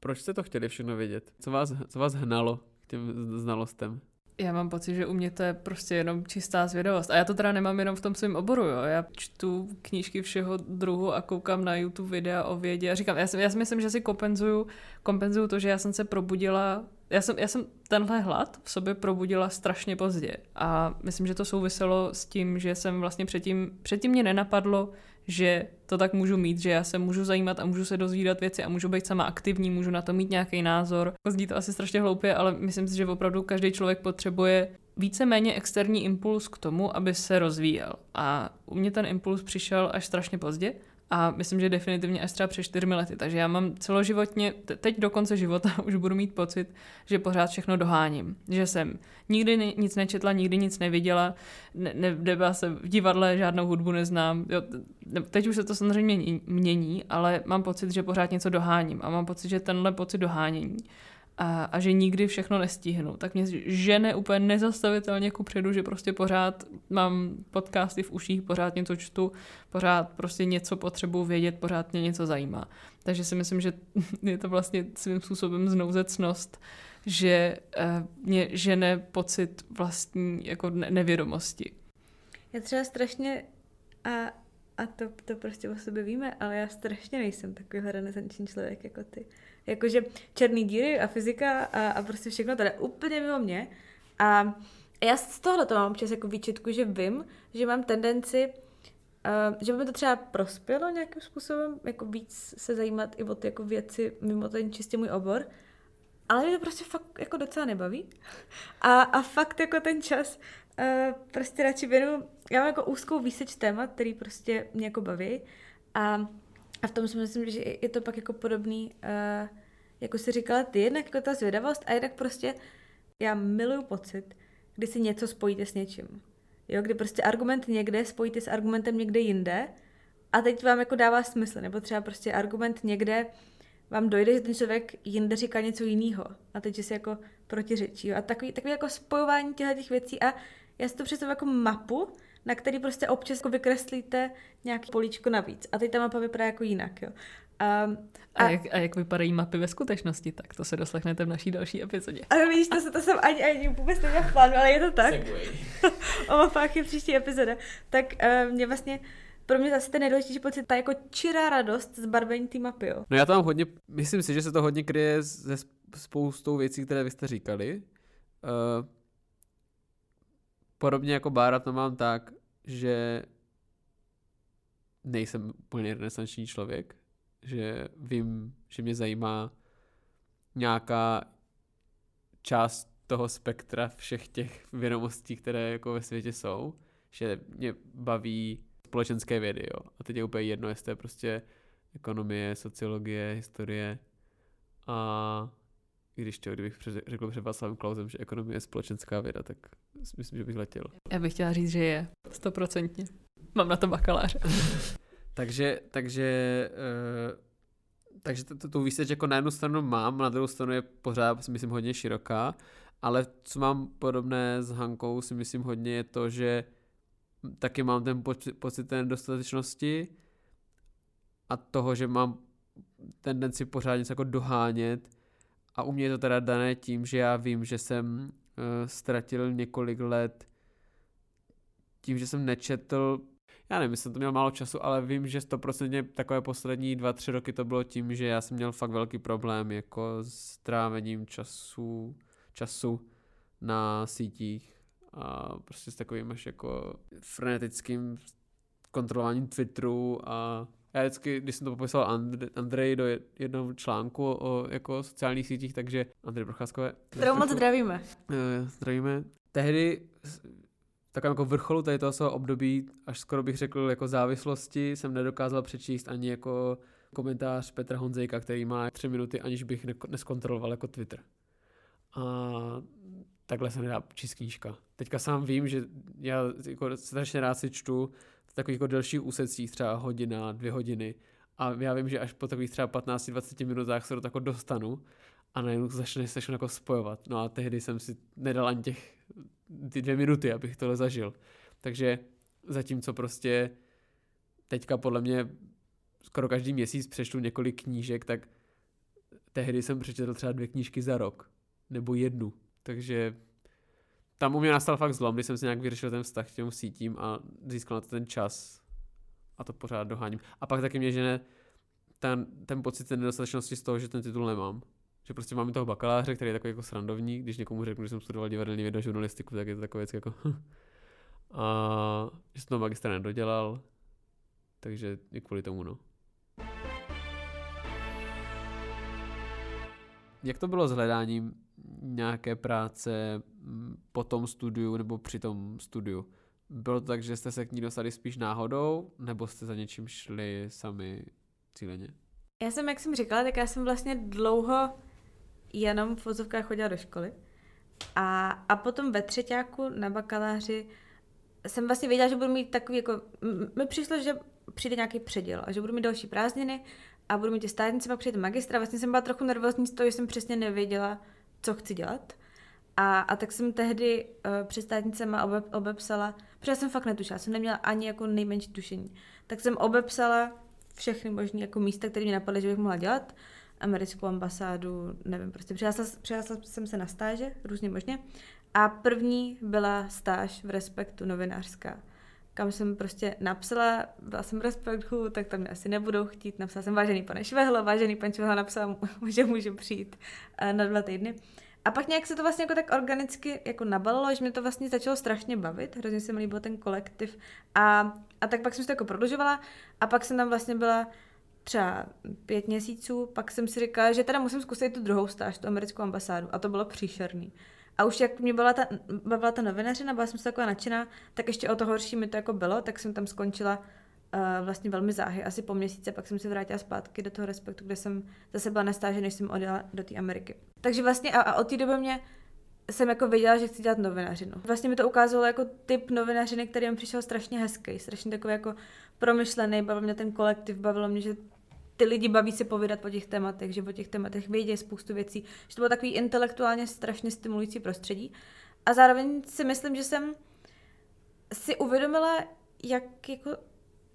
Proč jste to chtěli všechno vědět? Co vás, co vás hnalo k těm znalostem? Já mám pocit, že u mě to je prostě jenom čistá zvědavost. A já to teda nemám jenom v tom svém oboru, jo. Já čtu knížky všeho druhu a koukám na YouTube videa o vědě a říkám, já si, já si myslím, že si kompenzuju, kompenzuju to, že já jsem se probudila já jsem, já jsem tenhle hlad v sobě probudila strašně pozdě a myslím, že to souviselo s tím, že jsem vlastně předtím, předtím mě nenapadlo, že to tak můžu mít, že já se můžu zajímat a můžu se dozvídat věci a můžu být sama aktivní, můžu na to mít nějaký názor. Zní to asi strašně hloupě, ale myslím si, že opravdu každý člověk potřebuje víceméně externí impuls k tomu, aby se rozvíjel. A u mě ten impuls přišel až strašně pozdě A myslím, že definitivně až třeba před čtyřmi lety. Takže já mám celoživotně, teď do konce života už budu mít pocit, že pořád všechno doháním. Že jsem nikdy nic nečetla, nikdy nic neviděla, ne, nebyla se v divadle, žádnou hudbu neznám. Jo, teď už se to samozřejmě mění, ale mám pocit, že pořád něco doháním. A mám pocit, že tenhle pocit dohánění a, a že nikdy všechno nestihnu. Tak mě žene úplně nezastavitelně ku předu, že prostě pořád mám podcasty v uších, pořád něco čtu, pořád prostě něco potřebuji vědět, pořád mě něco zajímá. Takže si myslím, že je to vlastně svým způsobem znouzecnost, že uh, mě žene pocit vlastní jako nevědomosti. Já třeba strašně a, a to, to prostě o sobě víme, ale já strašně nejsem takový renesanční člověk jako ty. Jakože černý díry a fyzika a, a prostě všechno jde úplně mimo mě. A já z tohohle to mám občas jako výčitku, že vím, že mám tendenci, uh, že by mi to třeba prospělo nějakým způsobem, jako víc se zajímat i o ty jako věci mimo ten čistě můj obor, ale mě to prostě fakt jako docela nebaví. A, a fakt jako ten čas uh, prostě radši věnu, já mám jako úzkou výseč témat, který prostě mě jako baví a a v tom si myslím, že je to pak jako podobný, uh, jako si říkala ty, jednak jako ta zvědavost a jednak prostě já miluju pocit, kdy si něco spojíte s něčím. Jo, kdy prostě argument někde spojíte s argumentem někde jinde a teď vám jako dává smysl, nebo třeba prostě argument někde vám dojde, že ten člověk jinde říká něco jiného a teď si jako protiřečí. A takový, takový jako spojování těch věcí a já si to představuji jako mapu, na který prostě občas jako vykreslíte nějaký políčko navíc. A teď ta mapa vypadá jako jinak, jo. Um, a, a, jak, a jak vypadají mapy ve skutečnosti, tak to se doslechnete v naší další epizodě. Ale vidíš, to, se, to jsem ani, ani vůbec neměla v plánu, ale je to tak. o mapách je příští epizoda. Tak uh, mě vlastně pro mě zase ten nejdůležitější pocit, ta jako čirá radost z barvení té mapy, jo. No já mám hodně, myslím si, že se to hodně kryje se spoustou věcí, které vy jste říkali. Uh, podobně jako Bára to mám tak, že nejsem úplně renesanční člověk, že vím, že mě zajímá nějaká část toho spektra všech těch vědomostí, které jako ve světě jsou, že mě baví společenské vědy, jo. A teď je úplně jedno, jestli to je prostě ekonomie, sociologie, historie a když to, kdybych řekl před Václavem Klausem, že ekonomie je společenská věda, tak myslím, že bych letěl. Já bych chtěla říct, že je, stoprocentně. Mám na to bakaláře. takže, takže, uh, takže tu, tu výseč jako na jednu stranu mám, na druhou stranu je pořád, si myslím, hodně široká, ale co mám podobné s Hankou, si myslím hodně je to, že taky mám ten pocit, pocit té nedostatečnosti a toho, že mám tendenci pořád něco jako dohánět a u mě je to teda dané tím, že já vím, že jsem uh, ztratil několik let tím, že jsem nečetl, já nevím, jsem to měl málo času, ale vím, že stoprocentně takové poslední dva, tři roky to bylo tím, že já jsem měl fakt velký problém jako s trávením času, času na sítích a prostě s takovým až jako frenetickým kontrolováním Twitteru a já vždycky, když jsem to popisoval And- Andrej do jednoho článku o jako sociálních sítích, takže Andrej Procházkové. Kterou moc zdravíme. Uh, zdravíme. Tehdy takovém jako vrcholu tady toho svého období, až skoro bych řekl jako závislosti, jsem nedokázal přečíst ani jako komentář Petra Honzejka, který má tři minuty, aniž bych ne- neskontroloval jako Twitter. A takhle se nedá číst knížka. Teďka sám vím, že já jako strašně rád si čtu v takových jako delších úsecích, třeba hodina, dvě hodiny. A já vím, že až po takových třeba 15-20 minutách se do tako dostanu a najednou začne se jako spojovat. No a tehdy jsem si nedal ani těch ty dvě minuty, abych tohle zažil. Takže zatímco prostě teďka podle mě skoro každý měsíc přečtu několik knížek, tak tehdy jsem přečetl třeba dvě knížky za rok. Nebo jednu. Takže tam u mě nastal fakt zlom, když jsem si nějak vyřešil ten vztah k těm sítím a získal na to ten čas. A to pořád doháním. A pak taky mě žene ten, ten pocit té nedostatečnosti z toho, že ten titul nemám. Že prostě máme toho bakaláře, který je takový jako srandovní, když někomu řeknu, že jsem studoval divadelní vědu žurnalistiku, tak je to takové věc jako a že jsem to magistra nedodělal, takže i kvůli tomu, no. Jak to bylo s hledáním nějaké práce mm, po tom studiu nebo při tom studiu? bylo to tak, že jste se k ní dostali spíš náhodou, nebo jste za něčím šli sami cíleně? Já jsem, jak jsem říkala, tak já jsem vlastně dlouho jenom v vozovkách chodila do školy. A, a potom ve třetíku na bakaláři jsem vlastně věděla, že budu mít takový, jako, mi přišlo, že přijde nějaký předěl a že budu mít další prázdniny a budu mít ty státnice, pak přijde magistra. Vlastně jsem byla trochu nervózní z toho, že jsem přesně nevěděla, co chci dělat. A, a tak jsem tehdy uh, před státnicema obe, obepsala, protože jsem fakt netušila, jsem neměla ani jako nejmenší tušení. Tak jsem obepsala všechny možné jako místa, které mě napadly, že bych mohla dělat. Americkou ambasádu, nevím, prostě přihlásila, přihlásila jsem se na stáže, různě možně. A první byla stáž v Respektu novinářská, kam jsem prostě napsala, byla jsem v Respektu, tak tam mě asi nebudou chtít. Napsala jsem vážený pane Švehlo, vážený pan Švehlo napsal, že můžu přijít eh, na dva týdny. A pak nějak se to vlastně jako tak organicky jako nabalilo, že mě to vlastně začalo strašně bavit, hrozně se mi líbil ten kolektiv a, a tak pak jsem se to jako prodlužovala a pak jsem tam vlastně byla třeba pět měsíců, pak jsem si říkala, že teda musím zkusit tu druhou stáž, tu americkou ambasádu a to bylo příšerný. A už jak mě byla ta, bavila ta novinařina, byla jsem se taková nadšená, tak ještě o to horší mi to jako bylo, tak jsem tam skončila uh, vlastně velmi záhy, asi po měsíce, pak jsem se vrátila zpátky do toho respektu, kde jsem zase byla na stáži, než jsem odjela do té Ameriky. Takže vlastně a, a od té doby mě jsem jako věděla, že chci dělat novinařinu. Vlastně mi to ukázalo jako typ novinařiny, který mi přišel strašně hezký, strašně takový jako promyšlený, bavil mě ten kolektiv, bavilo mě, že ty lidi baví se povídat po těch tématech, že po těch tématech vědějí spoustu věcí, že to bylo takový intelektuálně strašně stimulující prostředí. A zároveň si myslím, že jsem si uvědomila, jak jako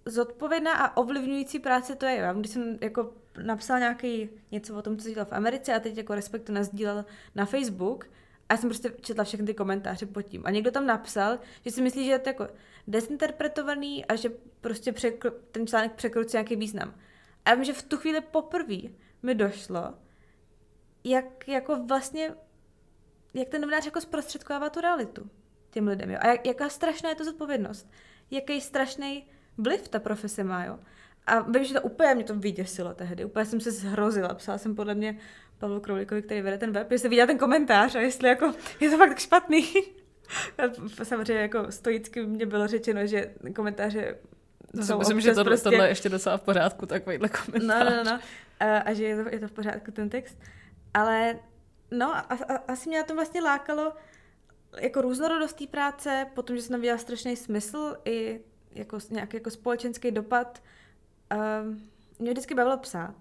zodpovědná a ovlivňující práce to je. Já, když jsem jako napsala nějaký něco o tom, co se dělal v Americe a teď jako respektu nazdílel na Facebook, a já jsem prostě četla všechny ty komentáře pod tím. A někdo tam napsal, že si myslí, že je to jako desinterpretovaný a že prostě překru, ten článek překrucuje nějaký význam. A já vím, že v tu chvíli poprvé mi došlo, jak jako vlastně, jak ten novinář jako zprostředkovává tu realitu těm lidem. Jo? A jak, jaká strašná je to zodpovědnost. Jaký strašný vliv ta profese má, jo. A vím, že to úplně mě to vyděsilo tehdy. Úplně jsem se zhrozila. Psala jsem podle mě Pavlu Kroulíkovi, který vede ten web, jestli viděla ten komentář a jestli jako je to fakt tak špatný. Samozřejmě jako stoicky mě bylo řečeno, že komentáře jsou Myslím, že to, prostě... tohle je ještě docela v pořádku, takovýhle komentář. No, no, no. A, a že je to, je to v pořádku ten text. Ale no, a, a, asi mě na tom vlastně lákalo jako různorodost té práce, potom, že jsem viděla strašný smysl i jako nějaký jako společenský dopad. Uh, mě vždycky bavilo psát.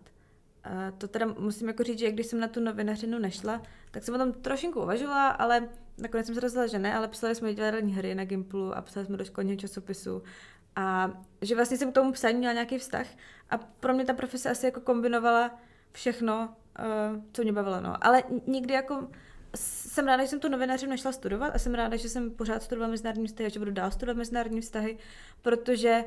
Uh, to teda musím jako říct, že když jsem na tu novinařinu nešla, tak jsem o tom trošinku uvažovala, ale nakonec jsem se rozhodla, že ne, ale psali jsme divadelní hry na Gimplu a psali jsme do školního časopisu. A že vlastně jsem k tomu psání měla nějaký vztah a pro mě ta profese asi jako kombinovala všechno, uh, co mě bavilo. No. Ale nikdy jako jsem ráda, že jsem tu novinařinu nešla studovat a jsem ráda, že jsem pořád studovala mezinárodní vztahy a že budu dál studovat mezinárodní vztahy, protože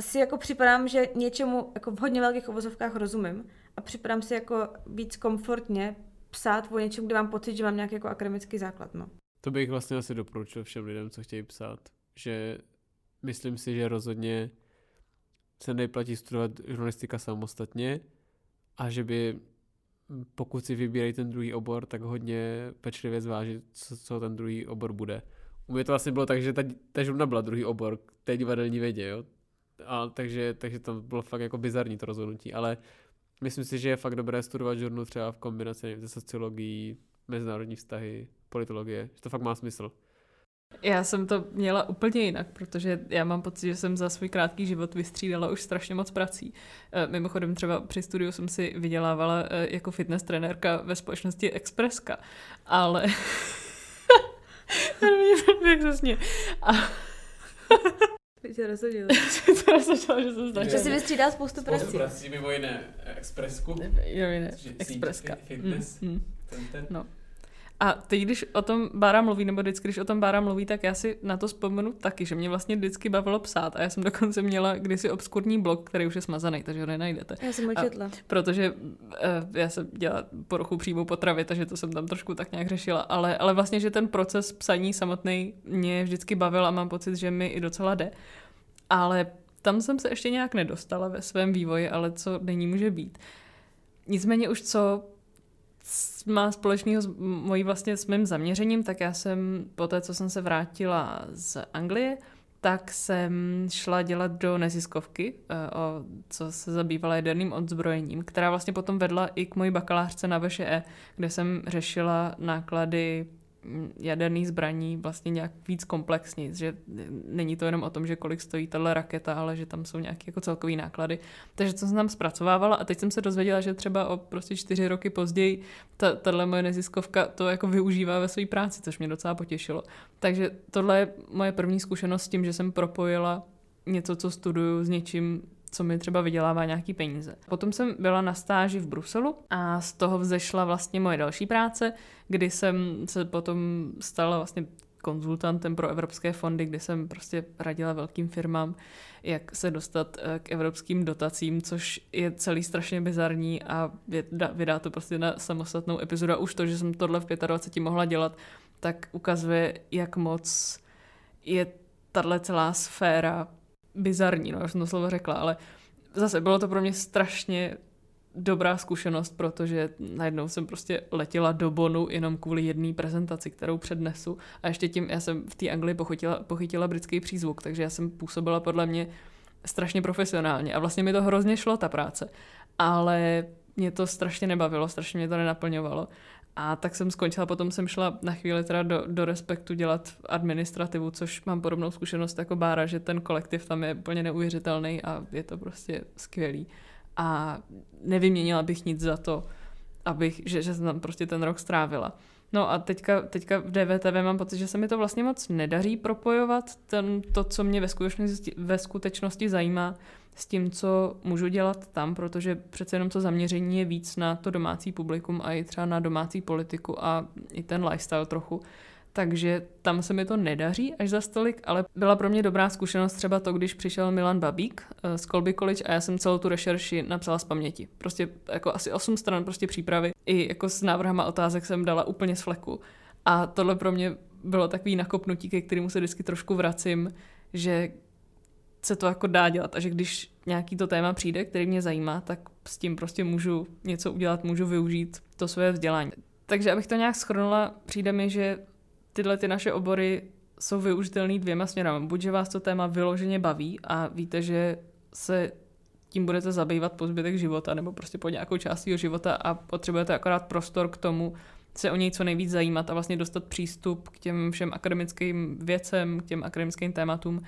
si jako připadám, že něčemu jako v hodně velkých obozovkách rozumím a připadám si jako víc komfortně psát o něčem, kde mám pocit, že mám nějaký jako akademický základ. No. To bych vlastně asi doporučil všem lidem, co chtějí psát, že myslím si, že rozhodně se nejplatí studovat žurnalistika samostatně a že by pokud si vybírají ten druhý obor, tak hodně pečlivě zvážit, co, co ten druhý obor bude. U mě to vlastně bylo tak, že ta, ta žurna byla druhý obor té divadelní vědě, jo. A takže, takže to bylo fakt jako bizarní to rozhodnutí, ale myslím si, že je fakt dobré studovat žurnu třeba v kombinaci se sociologií, mezinárodní vztahy, politologie, že to fakt má smysl. Já jsem to měla úplně jinak, protože já mám pocit, že jsem za svůj krátký život vystřídala už strašně moc prací. Eh, mimochodem třeba při studiu jsem si vydělávala eh, jako fitness trenérka ve společnosti Expresska, ale... Jak se sně. A... Rozhodila. to rozhodila, že jsem značila. Že jsi vystřídala spoustu prací. Spoustu prací, mimo jiné Expressku. Jo, jiné, Expresska. Fitness. Mm, mm. Ten, ten. No. A teď, když o tom Bára mluví, nebo vždycky, když o tom Bára mluví, tak já si na to vzpomenu taky, že mě vlastně vždycky bavilo psát. A já jsem dokonce měla kdysi obskurní blog, který už je smazaný, takže ho nenajdete. Já jsem ho četla. Protože uh, já jsem dělala poruchu příjmu potravy, takže to jsem tam trošku tak nějak řešila. Ale, ale vlastně, že ten proces psaní samotný mě vždycky bavil a mám pocit, že mi i docela jde. Ale tam jsem se ještě nějak nedostala ve svém vývoji, ale co není může být. Nicméně už co má společného s mojí vlastně s mým zaměřením, tak já jsem po té, co jsem se vrátila z Anglie, tak jsem šla dělat do neziskovky, eh, o, co se zabývala jaderným odzbrojením, která vlastně potom vedla i k mojí bakalářce na VŠE, kde jsem řešila náklady jaderných zbraní vlastně nějak víc komplexní, že není to jenom o tom, že kolik stojí tahle raketa, ale že tam jsou nějaké jako celkový náklady. Takže to jsem tam zpracovávala a teď jsem se dozvěděla, že třeba o prostě čtyři roky později ta, tahle moje neziskovka to jako využívá ve své práci, což mě docela potěšilo. Takže tohle je moje první zkušenost s tím, že jsem propojila něco, co studuju s něčím, co mi třeba vydělává nějaký peníze. Potom jsem byla na stáži v Bruselu a z toho vzešla vlastně moje další práce, kdy jsem se potom stala vlastně konzultantem pro evropské fondy, kdy jsem prostě radila velkým firmám, jak se dostat eh, k evropským dotacím, což je celý strašně bizarní a vydá to prostě na samostatnou epizodu. A už to, že jsem tohle v 25 mohla dělat, tak ukazuje, jak moc je tahle celá sféra bizarní, no, já jsem to slovo řekla, ale zase bylo to pro mě strašně dobrá zkušenost, protože najednou jsem prostě letěla do Bonu jenom kvůli jedné prezentaci, kterou přednesu. A ještě tím já jsem v té Anglii pochytila, pochytila britský přízvuk, takže já jsem působila podle mě strašně profesionálně. A vlastně mi to hrozně šlo, ta práce, ale mě to strašně nebavilo, strašně mě to nenaplňovalo a tak jsem skončila, potom jsem šla na chvíli teda do, do Respektu dělat administrativu, což mám podobnou zkušenost jako Bára, že ten kolektiv tam je úplně neuvěřitelný a je to prostě skvělý. A nevyměnila bych nic za to, abych, že, že jsem tam prostě ten rok strávila. No a teďka, teďka v DVTV mám pocit, že se mi to vlastně moc nedaří propojovat, ten, to, co mě ve skutečnosti, ve skutečnosti zajímá, s tím, co můžu dělat tam, protože přece jenom to zaměření je víc na to domácí publikum a i třeba na domácí politiku a i ten lifestyle trochu. Takže tam se mi to nedaří až za stolik, ale byla pro mě dobrá zkušenost třeba to, když přišel Milan Babík eh, z Colby College a já jsem celou tu rešerši napsala z paměti. Prostě jako asi 8 stran prostě přípravy. I jako s návrhama otázek jsem dala úplně z fleku. A tohle pro mě bylo takový nakopnutí, ke kterému se vždycky trošku vracím, že se to jako dá dělat a že když nějaký to téma přijde, který mě zajímá, tak s tím prostě můžu něco udělat, můžu využít to své vzdělání. Takže abych to nějak schrnula, přijde mi, že tyhle ty naše obory jsou využitelné dvěma směrami. Buď, že vás to téma vyloženě baví a víte, že se tím budete zabývat po zbytek života nebo prostě po nějakou část života a potřebujete akorát prostor k tomu se o něj co nejvíc zajímat a vlastně dostat přístup k těm všem akademickým věcem, k těm akademickým tématům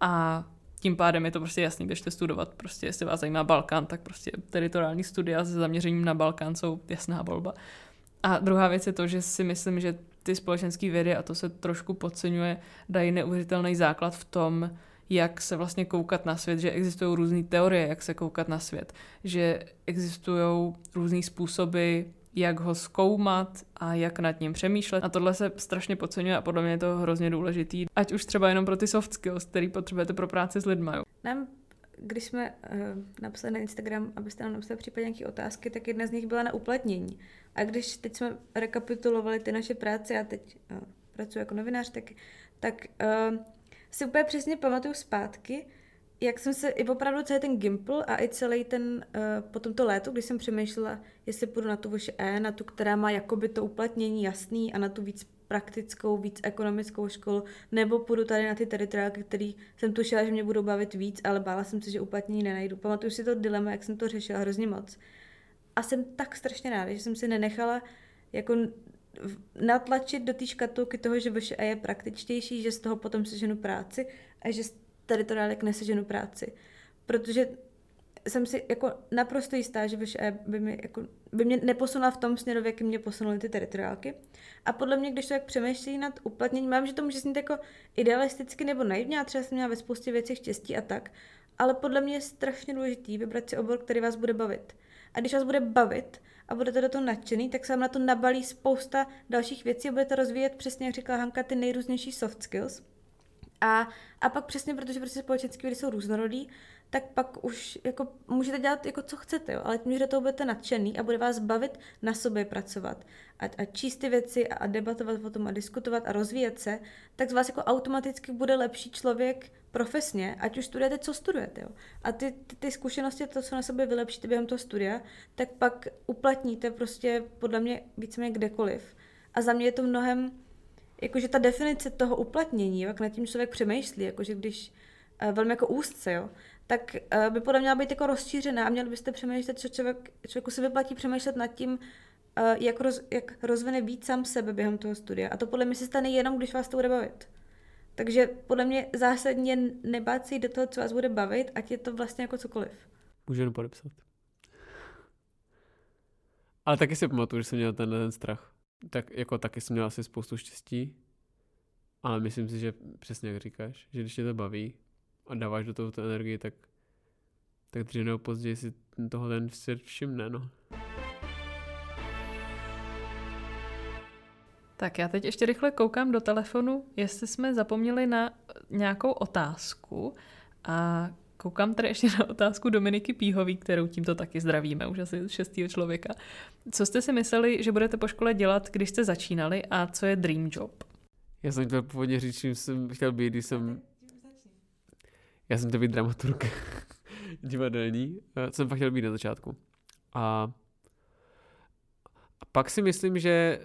a tím pádem je to prostě jasný, běžte studovat. Prostě jestli vás zajímá Balkán, tak prostě teritoriální studia se zaměřením na Balkán jsou jasná volba. A druhá věc je to, že si myslím, že ty společenské vědy, a to se trošku podceňuje, dají neuvěřitelný základ v tom, jak se vlastně koukat na svět, že existují různé teorie, jak se koukat na svět, že existují různé způsoby, jak ho zkoumat a jak nad ním přemýšlet. A tohle se strašně podceňuje a podle mě je to hrozně důležitý. Ať už třeba jenom pro ty soft skills, který potřebujete pro práci s lidmi. Nám když jsme uh, napsali na Instagram, abyste nám napsali případně nějaké otázky, tak jedna z nich byla na uplatnění. A když teď jsme rekapitulovali ty naše práce, já teď uh, pracuji jako novinář, tak, tak uh, si úplně přesně pamatuju zpátky, jak jsem se i opravdu celý ten Gimple a i celý ten, uh, potom to léto, když jsem přemýšlela, jestli půjdu na tu vaše E, na tu, která má jakoby to uplatnění jasný a na tu víc praktickou, víc ekonomickou školu, nebo půjdu tady na ty teritoriálky, který jsem tušila, že mě budou bavit víc, ale bála jsem se, že uplatnění nenajdu. Pamatuju si to dilema, jak jsem to řešila hrozně moc. A jsem tak strašně ráda, že jsem si nenechala jako natlačit do té škatulky toho, že vaše E je praktičtější, že z toho potom seženu práci a že teritoriálek neseženu práci. Protože jsem si jako naprosto jistá, že VŠE by, mi jako, by mě neposunula v tom směru, jakým mě posunuly ty teritoriálky. A podle mě, když to jak přemýšlí nad uplatněním, mám, že to může znít jako idealisticky nebo naivně, a třeba jsem měla ve spoustě věcí štěstí a tak, ale podle mě je strašně důležitý vybrat si obor, který vás bude bavit. A když vás bude bavit a budete do toho nadšený, tak se vám na to nabalí spousta dalších věcí a budete rozvíjet přesně, jak říkala Hanka, ty nejrůznější soft skills. A, a pak přesně, protože prostě společenské vědy jsou různorodý, tak pak už jako můžete dělat jako co chcete, jo? ale tím, že do toho budete nadšený a bude vás bavit na sobě pracovat a, a číst ty věci a, a debatovat o tom a diskutovat a rozvíjet se, tak z vás jako automaticky bude lepší člověk profesně, ať už studujete, co studujete. Jo. A ty, ty, ty zkušenosti, to, co na sebe vylepšíte během toho studia, tak pak uplatníte prostě podle mě víceméně kdekoliv. A za mě je to mnohem, jakože ta definice toho uplatnění, jak nad tím člověk přemýšlí, jakože když uh, velmi jako úzce, jo, tak uh, by podle měla být jako rozšířená a měli byste přemýšlet, co člověk, člověku se vyplatí přemýšlet nad tím, uh, jak, roz, jak rozvine víc sám sebe během toho studia. A to podle mě se stane jenom, když vás to bude bavit. Takže podle mě zásadně nebát se do toho, co vás bude bavit, ať je to vlastně jako cokoliv. Můžu jenom podepsat. Ale taky si pamatuju, že jsem měl tenhle ten strach. Tak jako taky jsem měl asi spoustu štěstí, ale myslím si, že přesně jak říkáš, že když tě to baví a dáváš do toho tu energii, tak, tak dřív nebo později si toho ten svět všimne, no. Tak já teď ještě rychle koukám do telefonu, jestli jsme zapomněli na nějakou otázku a koukám tady ještě na otázku Dominiky Píhový, kterou tímto taky zdravíme, už asi šestýho člověka. Co jste si mysleli, že budete po škole dělat, když jste začínali a co je dream job? Já jsem chtěl původně říct, čím jsem chtěl být, když jsem... Já jsem chtěl být dramaturg divadelní, co jsem fakt chtěl být na začátku. A, a pak si myslím, že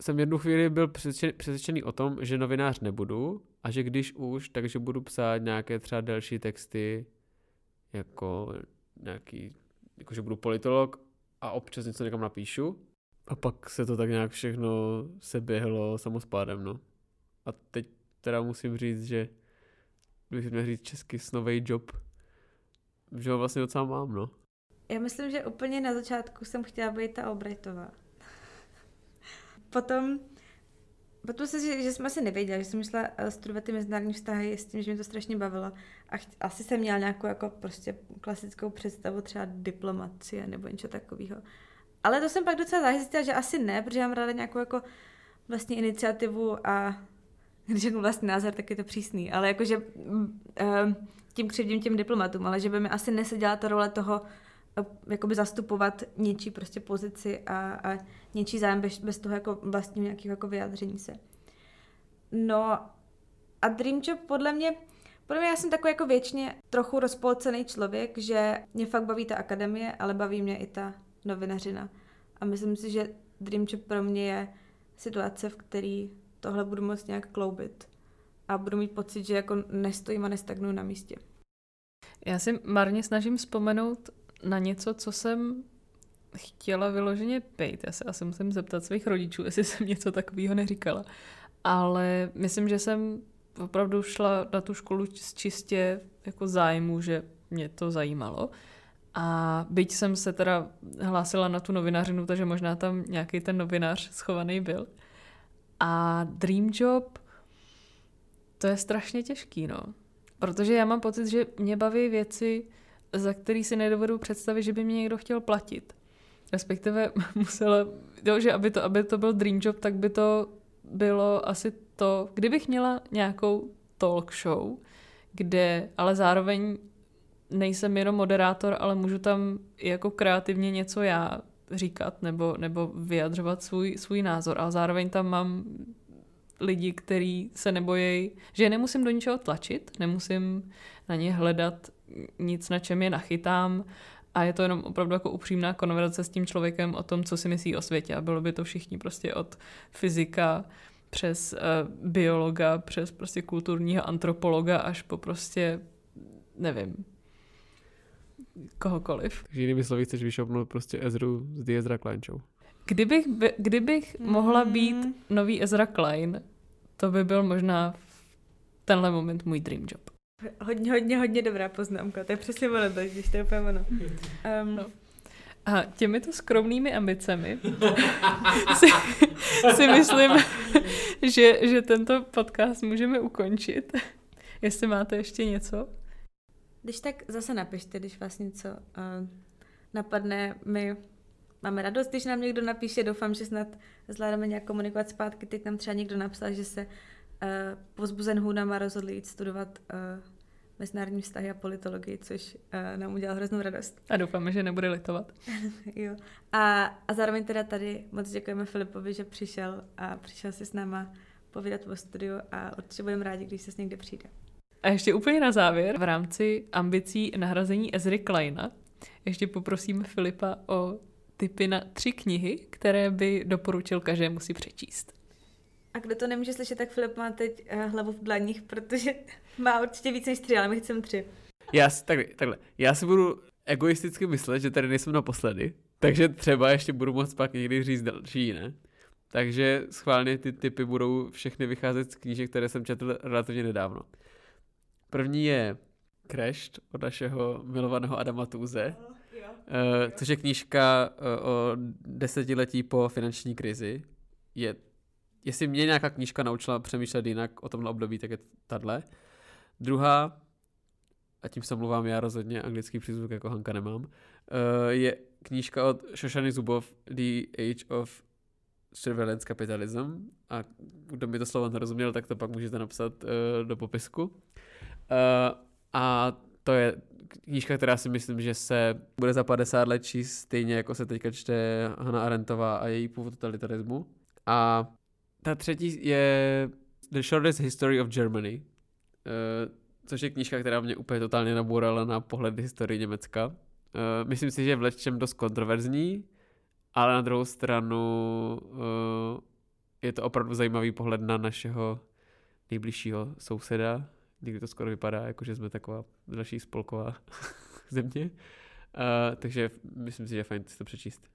jsem jednu chvíli byl přesvědčený o tom, že novinář nebudu a že když už, takže budu psát nějaké třeba delší texty, jako nějaký, jako že budu politolog a občas něco někam napíšu. A pak se to tak nějak všechno se běhlo samospádem, no. A teď teda musím říct, že bych měl říct český snový job, že ho vlastně docela mám, no. Já myslím, že úplně na začátku jsem chtěla být ta Albrightová potom, potom se, že, že jsem asi nevěděla, že jsem šla eh, studovat ty mezinárodní vztahy s tím, že mě to strašně bavilo. A ch- asi jsem měla nějakou jako prostě klasickou představu třeba diplomacie nebo něco takového. Ale to jsem pak docela zjistila, že asi ne, protože mám ráda nějakou jako vlastní iniciativu a když řeknu vlastní názor, tak je to přísný, ale jakože um, tím křivdím těm diplomatům, ale že by mi asi neseděla ta role toho jakoby zastupovat něčí prostě pozici a, a něčí zájem bez, bez toho jako vlastního nějakého jako vyjádření se. No a Dream Job podle mě, podle mě já jsem takový jako věčně trochu rozpolcený člověk, že mě fakt baví ta akademie, ale baví mě i ta novinařina. A myslím si, že Dream Job pro mě je situace, v který tohle budu moct nějak kloubit. A budu mít pocit, že jako nestojím a nestagnuju na místě. Já si marně snažím vzpomenout na něco, co jsem chtěla vyloženě pejt. Já se asi musím zeptat svých rodičů, jestli jsem něco takového neříkala. Ale myslím, že jsem opravdu šla na tu školu z čistě jako zájmu, že mě to zajímalo. A byť jsem se teda hlásila na tu novinařinu, takže možná tam nějaký ten novinář schovaný byl. A Dream Job, to je strašně těžký, no. Protože já mám pocit, že mě baví věci, za který si nedovedu představit, že by mě někdo chtěl platit. Respektive musela, jo, že aby to, aby to byl dream job, tak by to bylo asi to, kdybych měla nějakou talk show, kde ale zároveň nejsem jenom moderátor, ale můžu tam jako kreativně něco já říkat nebo, nebo vyjadřovat svůj, svůj názor, ale zároveň tam mám lidi, kteří se nebojí, že nemusím do ničeho tlačit, nemusím na ně hledat nic, na čem je nachytám a je to jenom opravdu jako upřímná konverzace s tím člověkem o tom, co si myslí o světě a bylo by to všichni prostě od fyzika přes uh, biologa, přes prostě kulturního antropologa až po prostě, nevím, kohokoliv. Takže jinými slovy chceš vyšopnout prostě Ezru z The Ezra Klein Show. Kdybych, by, kdybych mm. mohla být nový Ezra Klein, to by byl možná v tenhle moment můj dream job. Hodně, hodně, hodně dobrá poznámka. To je přesně ono, to, když to je úplně ono. Um, no. A těmito skromnými ambicemi si, si myslím, že, že tento podcast můžeme ukončit. Jestli máte ještě něco? Když tak zase napište, když vás něco uh, napadne. My máme radost, když nám někdo napíše. Doufám, že snad zvládneme nějak komunikovat zpátky. Teď nám třeba někdo napsal, že se uh, pozbuzen hůnama rozhodli jít studovat uh, mezinárodní vztahy a politologii, což uh, nám udělal hroznou radost. A doufáme, že nebude litovat. jo. A, a zároveň teda tady moc děkujeme Filipovi, že přišel a přišel si s náma povídat o studiu a určitě budeme rádi, když se s někde přijde. A ještě úplně na závěr, v rámci ambicí nahrazení Ezry Kleina, ještě poprosím Filipa o tipy na tři knihy, které by doporučil každému si přečíst. A kdo to nemůže slyšet, tak Filip má teď uh, hlavu v dlaních, protože má určitě víc než tři, ale my chceme tři. Já si, takhle, takhle, já si budu egoisticky myslet, že tady nejsem naposledy, takže třeba ještě budu moct pak někdy říct další jiné. Takže schválně ty typy budou všechny vycházet z knížek, které jsem četl relativně nedávno. První je Crashed od našeho milovaného Adama Tuze, uh, což je knížka uh, o desetiletí po finanční krizi. Je, jestli mě nějaká knížka naučila přemýšlet jinak o tomhle období, tak je tahle. Druhá, a tím se mluvám já rozhodně, anglický přízvuk jako Hanka nemám, uh, je knížka od Shoshany Zubov, The Age of Surveillance Capitalism a kdo mi to slovo nerozuměl, tak to pak můžete napsat uh, do popisku. Uh, a to je knížka, která si myslím, že se bude za 50 let číst stejně, jako se teďka čte Hannah Arendtová a její původ totalitarismu. A ta třetí je The Shortest History of Germany, uh, což je knížka, která mě úplně totálně nabourala na pohled historii Německa. Uh, myslím si, že je v lečem dost kontroverzní, ale na druhou stranu uh, je to opravdu zajímavý pohled na našeho nejbližšího souseda. Někdy to skoro vypadá, jako že jsme taková naší spolková země. Uh, takže myslím si, že je fajn si to přečíst.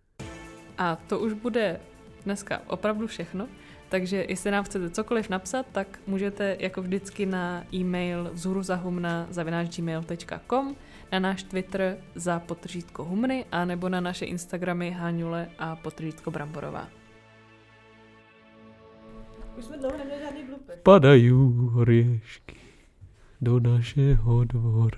A to už bude dneska opravdu všechno. Takže jestli nám chcete cokoliv napsat, tak můžete jako vždycky na e-mail vzhuruzahumna.gmail.com na náš Twitter za potržítko humny a nebo na naše Instagramy Háňule a potržítko Bramborová. Už jsme dlouho neměli žádný blupy. Padají hvěšky do našeho dvora.